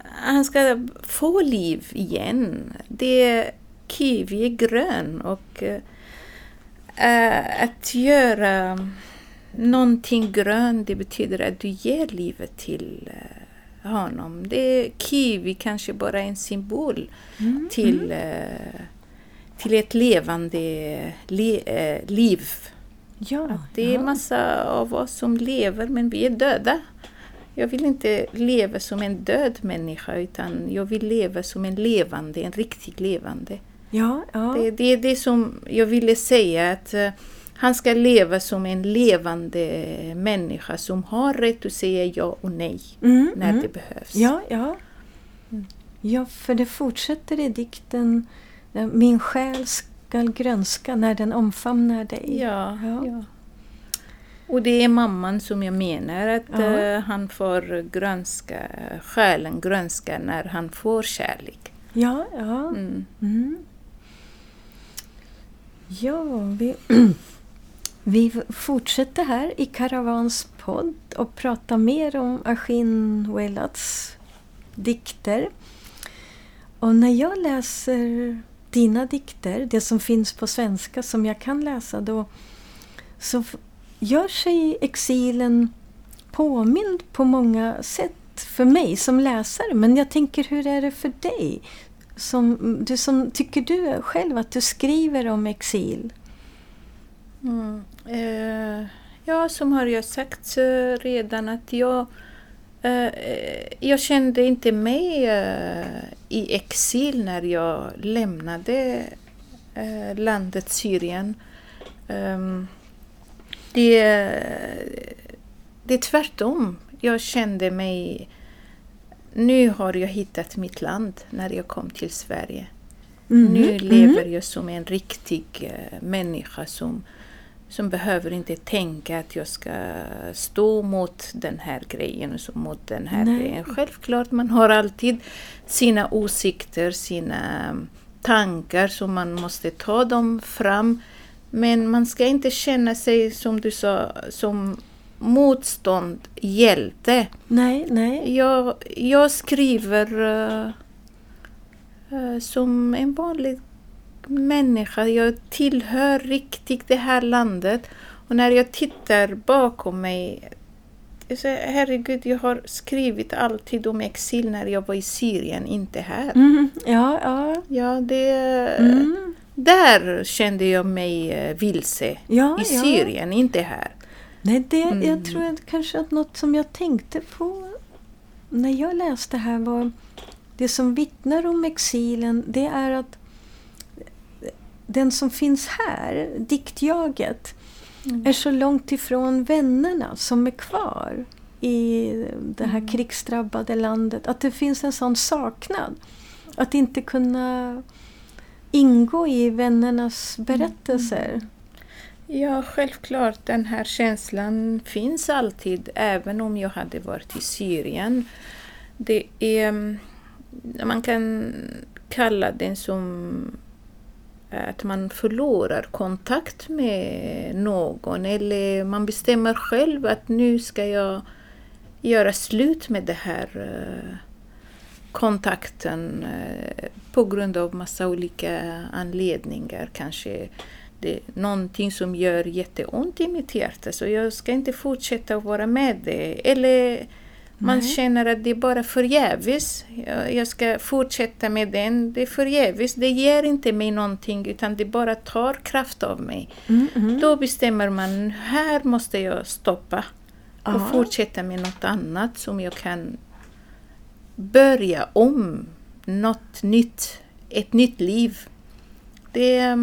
han ska få liv igen. Det är, kiwi är grön och eh, att göra någonting grönt det betyder att du ger livet till eh, honom. Det är, kiwi kanske bara en symbol Mm, till, eh, till ett levande le, eh, liv. Ja, Att det är ja. massa av oss som lever men vi är döda. Jag vill inte leva som en död människa utan jag vill leva som en levande, en riktigt levande. Ja, ja. Det, det är det som jag ville säga att eh, han ska leva som en levande människa som har rätt att säga ja och nej Mm, när mm. det behövs. Ja, ja. Ja, för det fortsätter i dikten eh, Min själ skall grönska när den omfamnar dig. Ja, Ja. ja. Och det är mamman som jag menar att Ja. eh, han får grönska, själen grönska när han får kärlek. Ja, ja. Mm. Ja, vi, vi fortsätter här i Karavans podd och pratar mer om Ashin Welats dikter. Och när jag läser dina dikter, det som finns på svenska som jag kan läsa då, så gör sig exilen påmind på många sätt för mig som läsare. Men jag tänker, hur är det för dig? Som, du som, tycker du själv att du skriver om exil? Mm. Eh, ja, som har jag sagt redan att jag, eh, jag kände inte mig eh, i exil när jag lämnade eh, landet Syrien. Ehm, det, det är tvärtom. Jag kände mig... Nu har jag hittat mitt land när jag kom till Sverige. Mm, Nu mm. lever jag som en riktig eh, människa som, som behöver inte tänka att jag ska stå mot den här grejen och mot den här Nej. grejen. Självklart, man har alltid sina åsikter, sina um, tankar som man måste ta dem fram. Men man ska inte känna sig, som du sa, som motstånd, hjälte. Nej, nej. Jag, jag skriver eh, som en vanlig människa. Jag tillhör riktigt det här landet. Och när jag tittar bakom mig jag säger, herregud, jag har skrivit alltid om exil när jag var i Syrien, inte här. Mm, ja, ja. Ja, det, Mm. Där kände jag mig eh, vilse. ja I ja. Syrien, inte här. Nej, det, Mm. jag tror att kanske att något som jag tänkte på när jag läste här var... det som vittnar om exilen det är att den som finns här, diktjaget, mm. är så långt ifrån vännerna som är kvar i det här mm. krigsdrabbade landet. Att det finns en sån saknad. Att inte kunna ingå i vännernas mm. berättelser. Mm. Ja, självklart. Den här känslan finns alltid, även om jag hade varit i Syrien. Det är, mm, man kan kalla den som att man förlorar kontakt med någon eller man bestämmer själv att nu ska jag göra slut med den här eh, kontakten eh, på grund av massa olika anledningar. Kanske det är någonting som gör jätteont i mitt hjärta så jag ska inte fortsätta att vara med det. Eller man Nej. känner att det är bara förgäves. Jag ska fortsätta med den. Det är förgäves. Det ger inte mig någonting utan det bara tar kraft av mig. Mm, mm. Då bestämmer man, här måste jag stoppa och Aha. fortsätta med något annat som jag kan börja om. Något nytt. Ett nytt liv. Det,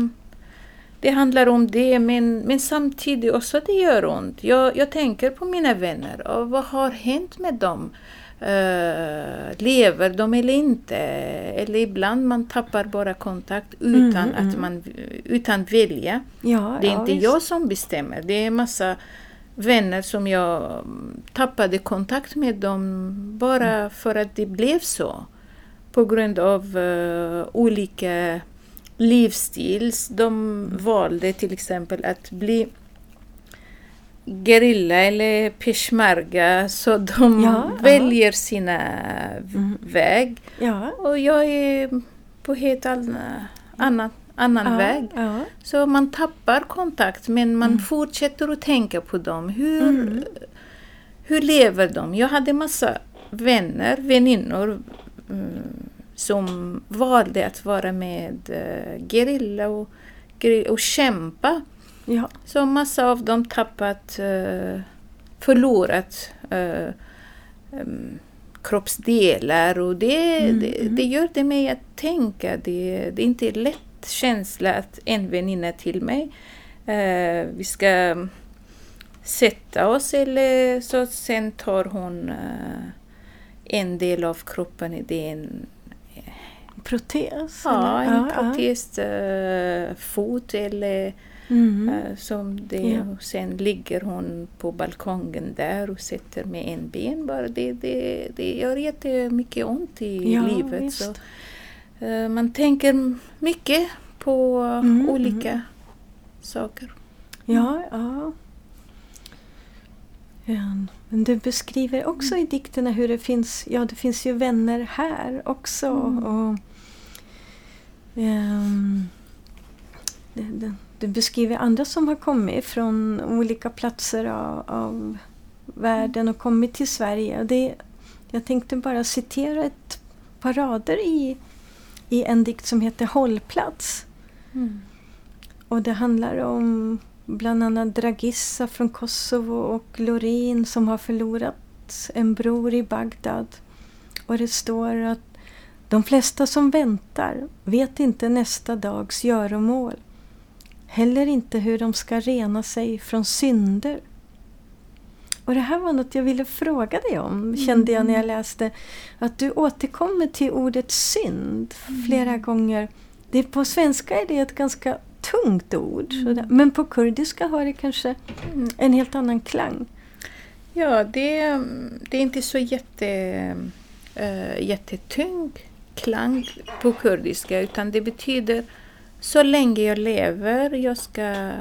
det handlar om det, men, men samtidigt också det gör ont. Jag, jag tänker på mina vänner och vad har hänt med dem? Uh, lever de eller inte? Eller ibland man tappar bara kontakt utan mm, att mm. man utan vilja. Ja, det är ja, inte visst. jag som bestämmer. Det är massa vänner som jag tappade kontakt med dem bara mm. för att det blev så. På grund av uh, olika livsstils. De valde till exempel att bli gerilla eller peshmerga så de ja, väljer aha. sina mm. väg. Ja. Och jag är på helt annan, annan ja, väg. Ja. Så man tappar kontakt men man mm. fortsätter att tänka på dem. Hur, mm. hur lever de? Jag hade massa vänner, väninnor mm, som valde att vara med uh, gerilla och, och kämpa. Ja. Så massa av dem tappat, uh, förlorat uh, um, kroppsdelar och det, mm, det, mm. det, gör det mig att tänka. Det, det är inte lätt känsla att en väninna till mig, uh, vi ska sätta oss eller så sen tar hon en del av kroppen i den protes? Ja, eller? en ja, protes, ja. Äh, fot eller mm. som det. Ja. sen ligger hon på balkongen där och sitter med en ben bara. Det, det, det gör jättemycket ont i ja, livet. Så, äh, man tänker mycket på mm. olika mm. saker. Ja, ja. Men du beskriver också i dikterna hur det finns, ja det finns ju vänner här också. Mm. Och du beskriver andra som har kommit från olika platser av, av världen och kommit till Sverige. Det, jag tänkte bara citera ett par rader i, i en dikt som heter Hållplats. Mm. Och det handlar om bland annat Dragissa från Kosovo och Lorin som har förlorat en bror i Bagdad. Och det står att de flesta som väntar vet inte nästa dags göromål. Heller inte hur de ska rena sig från synder. Och det här var något jag ville fråga dig om, kände jag när jag mm. läste. Att du återkommer till ordet synd flera mm. gånger. Det, på svenska är det ett ganska tungt ord. Mm. Men på kurdiska har det kanske mm. en helt annan klang. Ja, det, det är inte så jätte, äh, jättetung klang på kurdiska utan det betyder så länge jag lever, jag ska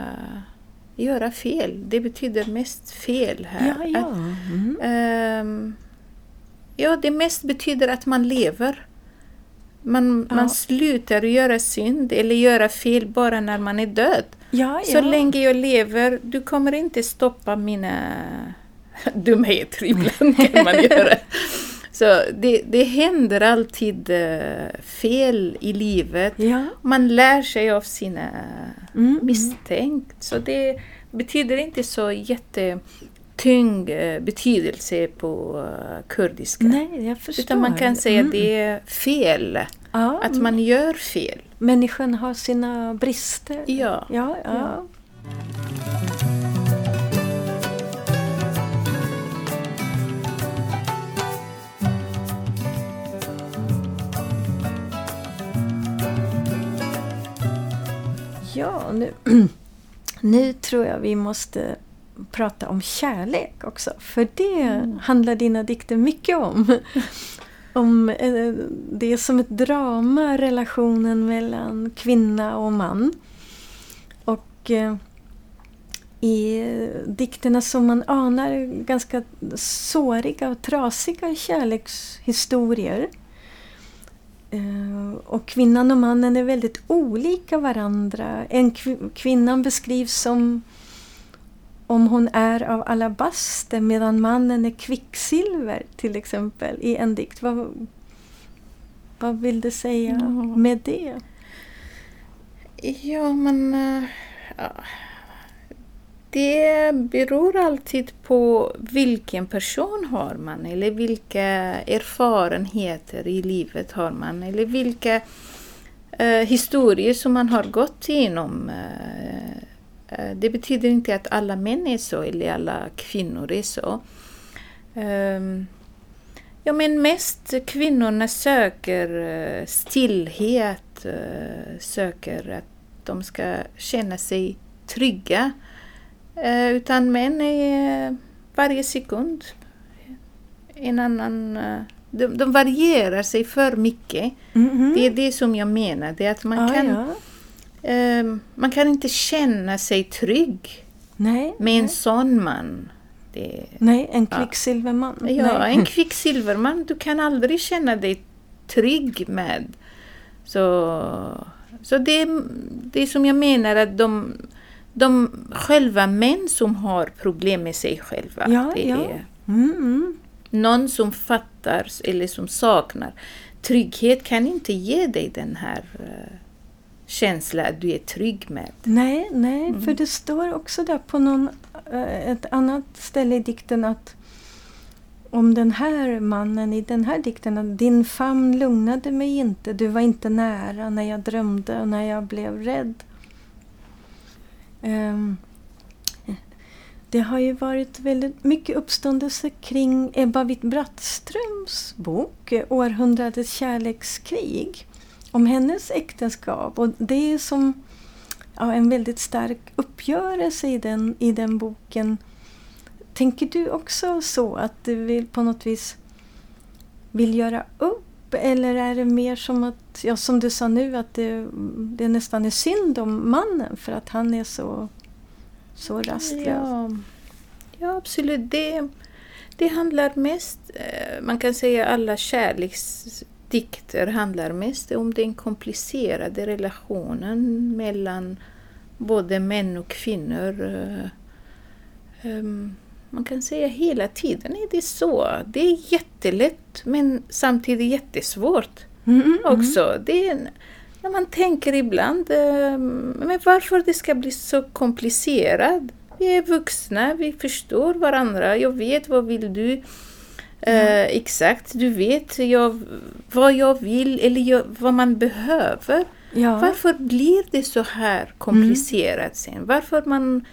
göra fel. Det betyder mest fel här. Ja, ja. Mm. um, ja det mest betyder att man lever. Man, ja. man slutar göra synd eller göra fel bara när man är död. Ja, så länge jag lever, du kommer inte stoppa mina dumheter ibland kan man göra. Så det, det händer alltid uh, fel i livet. Ja. Man lär sig av sina mm. misstänkt. Så det betyder inte så jätte eh, betydelse på uh, kurdiska. Nej, jag förstår. Utan man kan säga Mm. det är fel. Ja, Att man gör fel. Människan har sina brister. Ja. ja, ja. Ja. Ja, nu, nu tror jag vi måste prata om kärlek också. För det Mm. handlar dina dikter mycket om. om eh, det är som ett drama, relationen mellan kvinna och man. Och eh, i dikterna som man anar ganska såriga och trasiga kärlekshistorier. Eh, Och kvinnan och mannen är väldigt olika varandra. En kv- kvinnan beskrivs som om hon är av alabaster medan mannen är kvicksilver till exempel i en dikt. Vad, vad vill du säga Mm. med det? Ja, men... eh, ja. Det beror alltid på vilken person har man eller vilka erfarenheter i livet har man eller vilka eh, historier som man har gått igenom. Eh, eh det betyder inte att alla män är så eller alla kvinnor är så. Eh, ja, men mest kvinnorna söker eh, stillhet, eh, söker att de ska känna sig trygga. Eh, utan män är varje sekund en annan... eh, De, de varierar sig för mycket. Mhm. Det är det som jag menar. Det att man, Ja, kan, ja. eh, man kan inte känna sig trygg Nej, med en nej. sån man. Det, nej, en Ja. kvicksilverman. Ja, nej. en kvicksilverman, du kan aldrig känna dig trygg med. Så, så det, det är som jag menar att de, de själva män som har problem med sig själva. Ja, det ja. är Mm, mm. någon som fattar eller som saknar trygghet kan inte ge dig den här uh, känslan att du är trygg med. Nej, nej, Mm. för det står också där på någon, eh, ett annat ställe i dikten att om den här mannen i den här dikten att din famn lugnade mig inte, du var inte nära när jag drömde och när jag blev rädd. Ehm, det har ju varit väldigt mycket uppståndelse kring Ebba Witt-Brattströms bok eh, Århundradets kärlekskrig. Om hennes äktenskap. Och det är som ja, en väldigt stark uppgörelse i den, i den boken. Tänker du också så att du vill på något vis vill göra upp? Eller är det mer som att, ja, som du sa nu, att det, det nästan är synd om mannen för att han är så, så rastlös? Ja, ja absolut. Det, det handlar mest, eh, man kan säga alla kärleksdikter handlar mest om den komplicerade relationen mellan både män och kvinnor. Eh, ehm, man kan säga hela tiden är det så. Det är jättelätt men samtidigt jättesvårt Mm, mm, mm. också. Det är, när man tänker ibland, eh, men varför det ska bli så komplicerat? Vi är vuxna, vi förstår varandra, jag vet vad vill du eh, exakt, du vet jag, vad jag vill eller jag, vad man behöver. Ja. Varför blir det så här komplicerat sen? Varför man,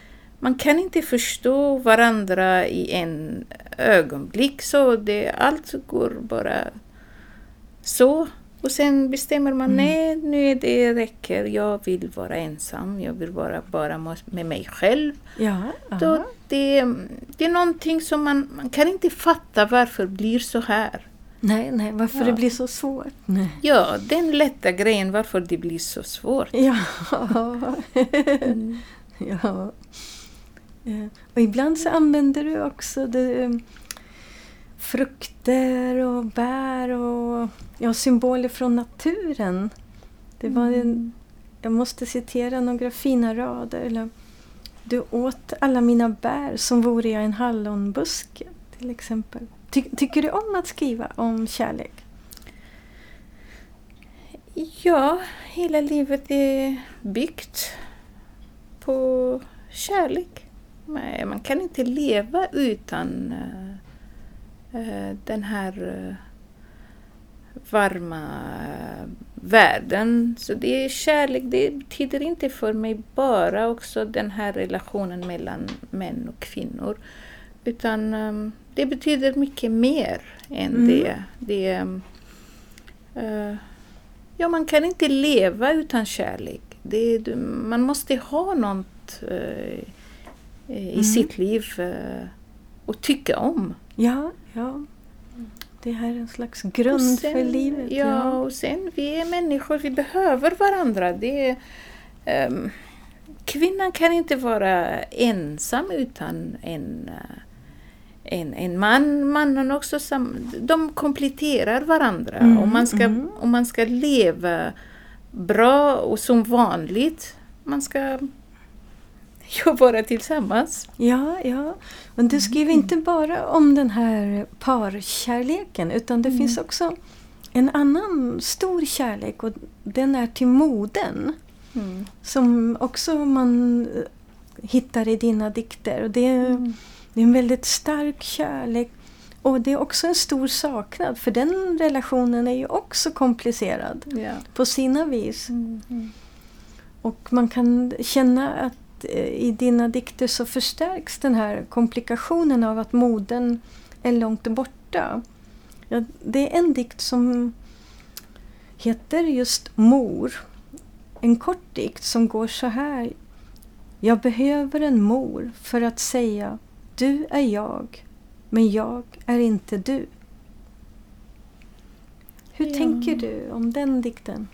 man kan inte förstå varandra i en ögonblick så det, allt går bara så. Och sen bestämmer man, Mm. nej nu är det räcker, jag vill vara ensam, jag vill vara bara med mig själv. Ja, Då det, det är någonting som man, man kan inte fatta varför det blir så här. Nej, nej, varför Ja. det blir så svårt. Nej. Ja, den lätta grejen varför det blir så svårt. Ja. ja. Eh, Och ibland så använder du också det, eh, frukter och bär och ja, symboler från naturen. Det var en, jag måste citera några fina rader. Eller, du åt alla mina bär som vore jag en hallonbuske till exempel. Ty, tycker du om att skriva om kärlek? Ja, hela livet är byggt på kärlek. Nej, man kan inte leva utan uh, den här uh, varma världen. Så det är kärlek, det betyder inte för mig bara också den här relationen mellan män och kvinnor. Utan um, det betyder mycket mer än mm. det. det uh, ja, man kan inte leva utan kärlek. Det, man måste ha något uh, i mm. sitt liv uh, och tycka om. Ja, ja. Det här är en slags grund sen, för livet. Ja, ja, och sen vi är människor, vi behöver varandra. Det är, um, kvinnan kan inte vara ensam utan en, uh, en, en man. Mannen också, sam, de kompletterar varandra. Mm, om, man ska, mm. om man ska leva bra och som vanligt, man ska ju vara tillsammans. Ja, ja. Men du skriver mm. inte bara om den här parkärleken utan det mm. finns också en annan stor kärlek och den är till moden. Mm. Som också man eh, hittar i dina dikter. Och det, är, mm. det är en väldigt stark kärlek och det är också en stor saknad för den relationen är ju också komplicerad ja. på sina vis. Mm. mm. Och man kan känna att Eh, i dina dikter så förstärks den här komplikationen av att moden är långt borta. Ja, det är en dikt som heter just Mor. En kort dikt som går så här. Jag behöver en mor för att säga du är jag, men jag är inte du. Hur ja. tänker du om den dikten?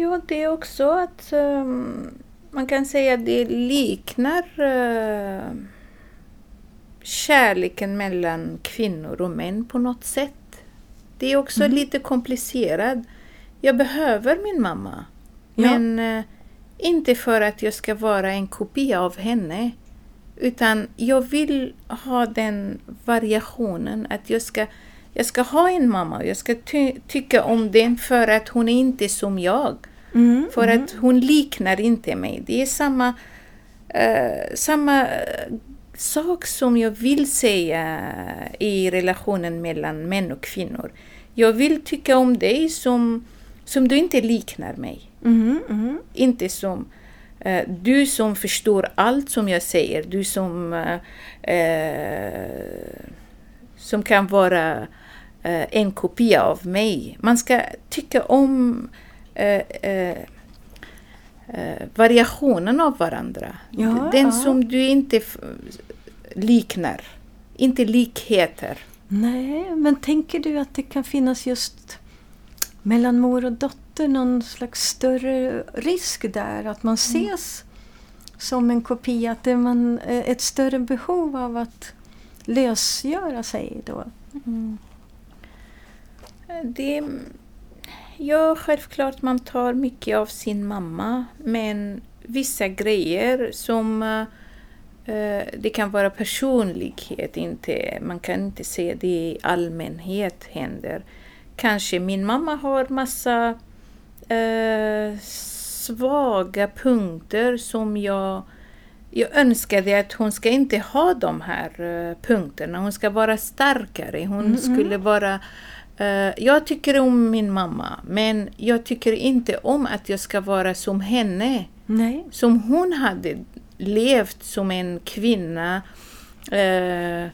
Ja, det är också att um, man kan säga att det liknar uh, kärleken mellan kvinnor och män på något sätt. Det är också mm. lite komplicerat. Jag behöver min mamma. Ja. Men uh, inte för att jag ska vara en kopia av henne. Utan jag vill ha den variationen att jag ska, jag ska ha en mamma. Jag ska ty tycka om den för att hon är inte som jag. Mm, för mm. att hon liknar inte mig. Det är samma, uh, samma sak som jag vill säga i relationen mellan män och kvinnor. Jag vill tycka om dig som, som du inte liknar mig. Mm, mm. Inte som uh, du som förstår allt som jag säger. Du som, uh, som kan vara en kopia av mig. Man ska tycka om Eh, eh, eh, variationen av varandra. Ja, Den ja. som du inte liknar, inte likheter. Nej, men tänker du att det kan finnas just mellan mor och dotter någon slags större risk där? Att man mm. ses mm. som en kopia? Att det är ett större behov av att lösgöra sig då? Mm. Det, Ja, självklart man tar mycket av sin mamma men vissa grejer som uh, det kan vara personlighet, inte, man kan inte se det i allmänhet händer. Kanske min mamma har massa uh, svaga punkter som jag jag önskade att hon ska inte ha de här uh, punkterna. Hon ska vara starkare. Hon mm -hmm. skulle vara jag tycker om min mamma, men jag tycker inte om att jag ska vara som henne. Nej. Som hon hade levt som en kvinna. Uh,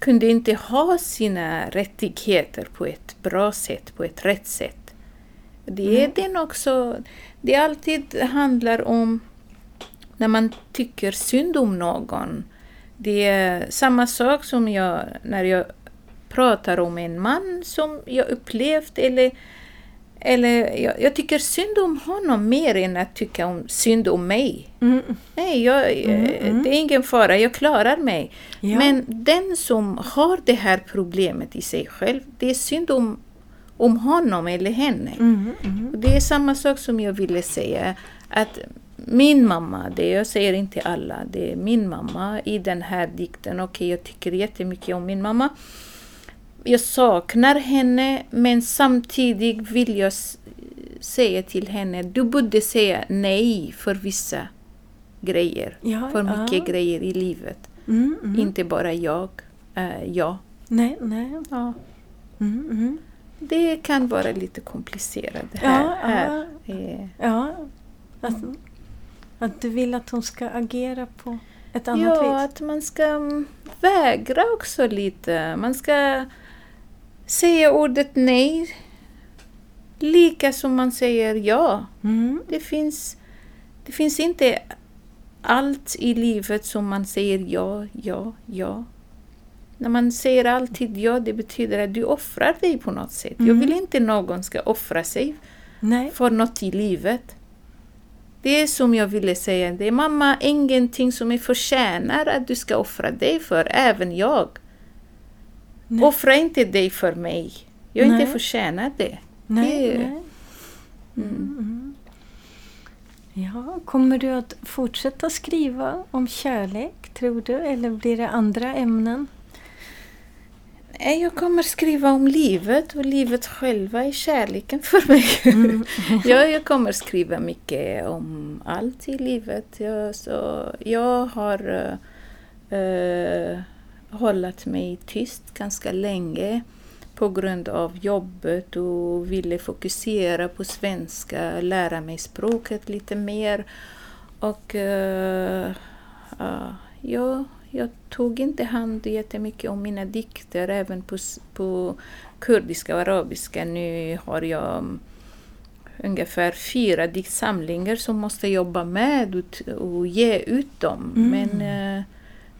kunde inte ha sina rättigheter på ett bra sätt, på ett rätt sätt. Det är mm. den också. Det alltid handlar om när man tycker synd om någon. Det är samma sak som jag när jag pratar om en man som jag upplevt eller, eller jag, jag, tycker synd om honom mer än att tycka om synd om mig. Mm. Nej, jag, mm, mm. det är ingen fara, jag klarar mig. Ja. Men den som har det här problemet i sig själv, det är synd om, om honom eller henne. Mm, mm. det är samma sak som jag ville säga, att min mamma, det jag säger inte alla, det är min mamma i den här dikten. Okej, okay, jag tycker jättemycket om min mamma jag saknar henne men samtidigt vill jag säga till henne, du borde säga nej för vissa grejer. Ja, för mycket ja. grejer i livet. Mm, mm. Inte bara jag, äh, jag. Nej, nej. Ja. Mm, mm. Det kan vara lite komplicerat Ja, här. ja. här. Eh, Ja. Att, att du vill att hon ska agera på ett annat Ja, vis? att man ska vägra också lite. Man ska säga ordet nej lika som man säger ja. Mm. Det finns, det finns inte allt i livet som man säger ja, ja, ja. När man säger alltid ja, det betyder att du offrar dig på något sätt. Jag Mm. vill inte någon ska offra sig Nej. för något i livet. Det är som jag ville säga, det är mamma, ingenting som är förtjänar att du ska offra dig för, även jag. Nej. Offra inte dig för mig. Jag är inte Nej. förtjänad det. Nej, det- nej. Mm. Ja, kommer du att fortsätta skriva om kärlek, tror du? Eller blir det andra ämnen? Jag kommer skriva om livet och livet själva är kärleken för mig. ja, jag kommer skriva mycket om allt i livet. Jag, så jag har uh, hållit mig tyst ganska länge på grund av jobbet och ville fokusera på svenska, lära mig språket lite mer. Och uh, uh, ja, jag tog inte hand jättemycket om mina dikter, även på, på kurdiska och arabiska. Nu har jag mm, ungefär fyra diktsamlingar som måste jobba med och, och ge ut dem. Mm. Men eh,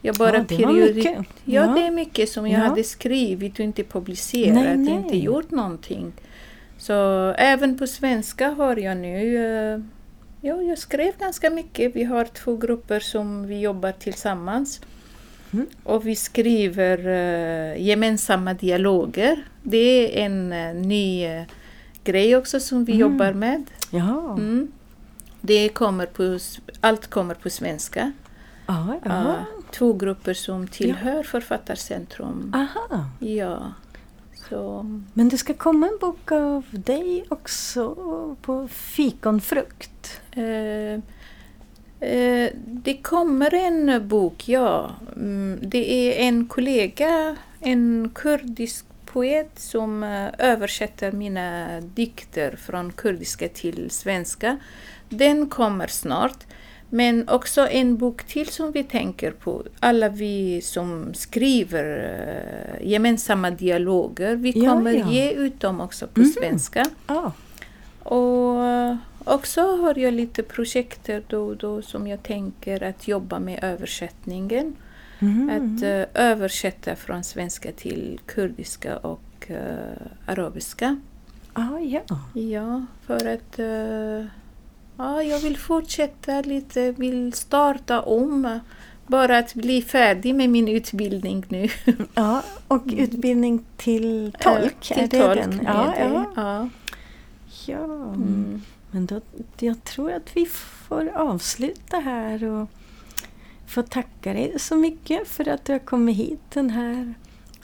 jag bara Ja, mycket. Ja, Ja. det är mycket som jag Ja. hade skrivit och inte publicerat, Nej, nej. inte gjort någonting. Så även på svenska har jag nu eh, Ja, jag skrev ganska mycket. Vi har två grupper som vi jobbar tillsammans. Mm. Och vi skriver eh, gemensamma dialoger. Det är en eh, ny eh, grej också som vi Mm. jobbar med. Ja, Mm. Det kommer på, allt kommer på svenska. ja, ja. Ja, två grupper som tillhör Författarcentrum. Aha. Ja. Så, Men det ska komma en bok av dig också på fikonfrukt. Eh, eh, det kommer en bok, ja. Mm, det är en kollega, en kurdisk poet som eh, översätter mina dikter från kurdiska till svenska. Den kommer snart. Men också en bok till som vi tänker på. Alla vi som skriver eh, gemensamma dialoger. Vi Ja, kommer ja. ge ut dem också på Mhm. svenska. Ja. Och eh, också har jag lite projekter då och då som jag tänker att jobba med översättningen. Mm. Att eh, översätta från svenska till kurdiska och eh, arabiska. ah, ja. Ja, för att eh, ja, jag vill fortsätta lite, vill starta om. Bara att bli färdig med min utbildning nu. ja. Och utbildning till tolk, Eh, är till det tolk den? Ja, ja. ja. ja. Mm. Men då, jag tror att vi får avsluta här och få tacka dig så mycket för att du har kommit hit den här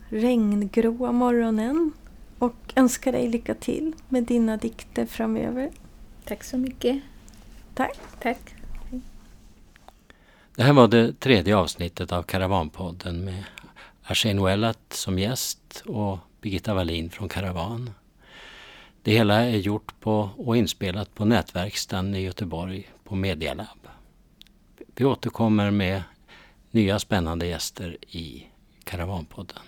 regngråa morgonen och önska dig lycka till med dina dikter framöver. Tack så mycket. Tack! Tack. Det här var det tredje avsnittet av Karavanpodden med Arsène Ouellat som gäst och Birgitta Wallin från Karavan. Det hela är gjort på och inspelat på Nätverkstan i Göteborg på Media Lab. Vi återkommer med nya spännande gäster i Karavanpodden.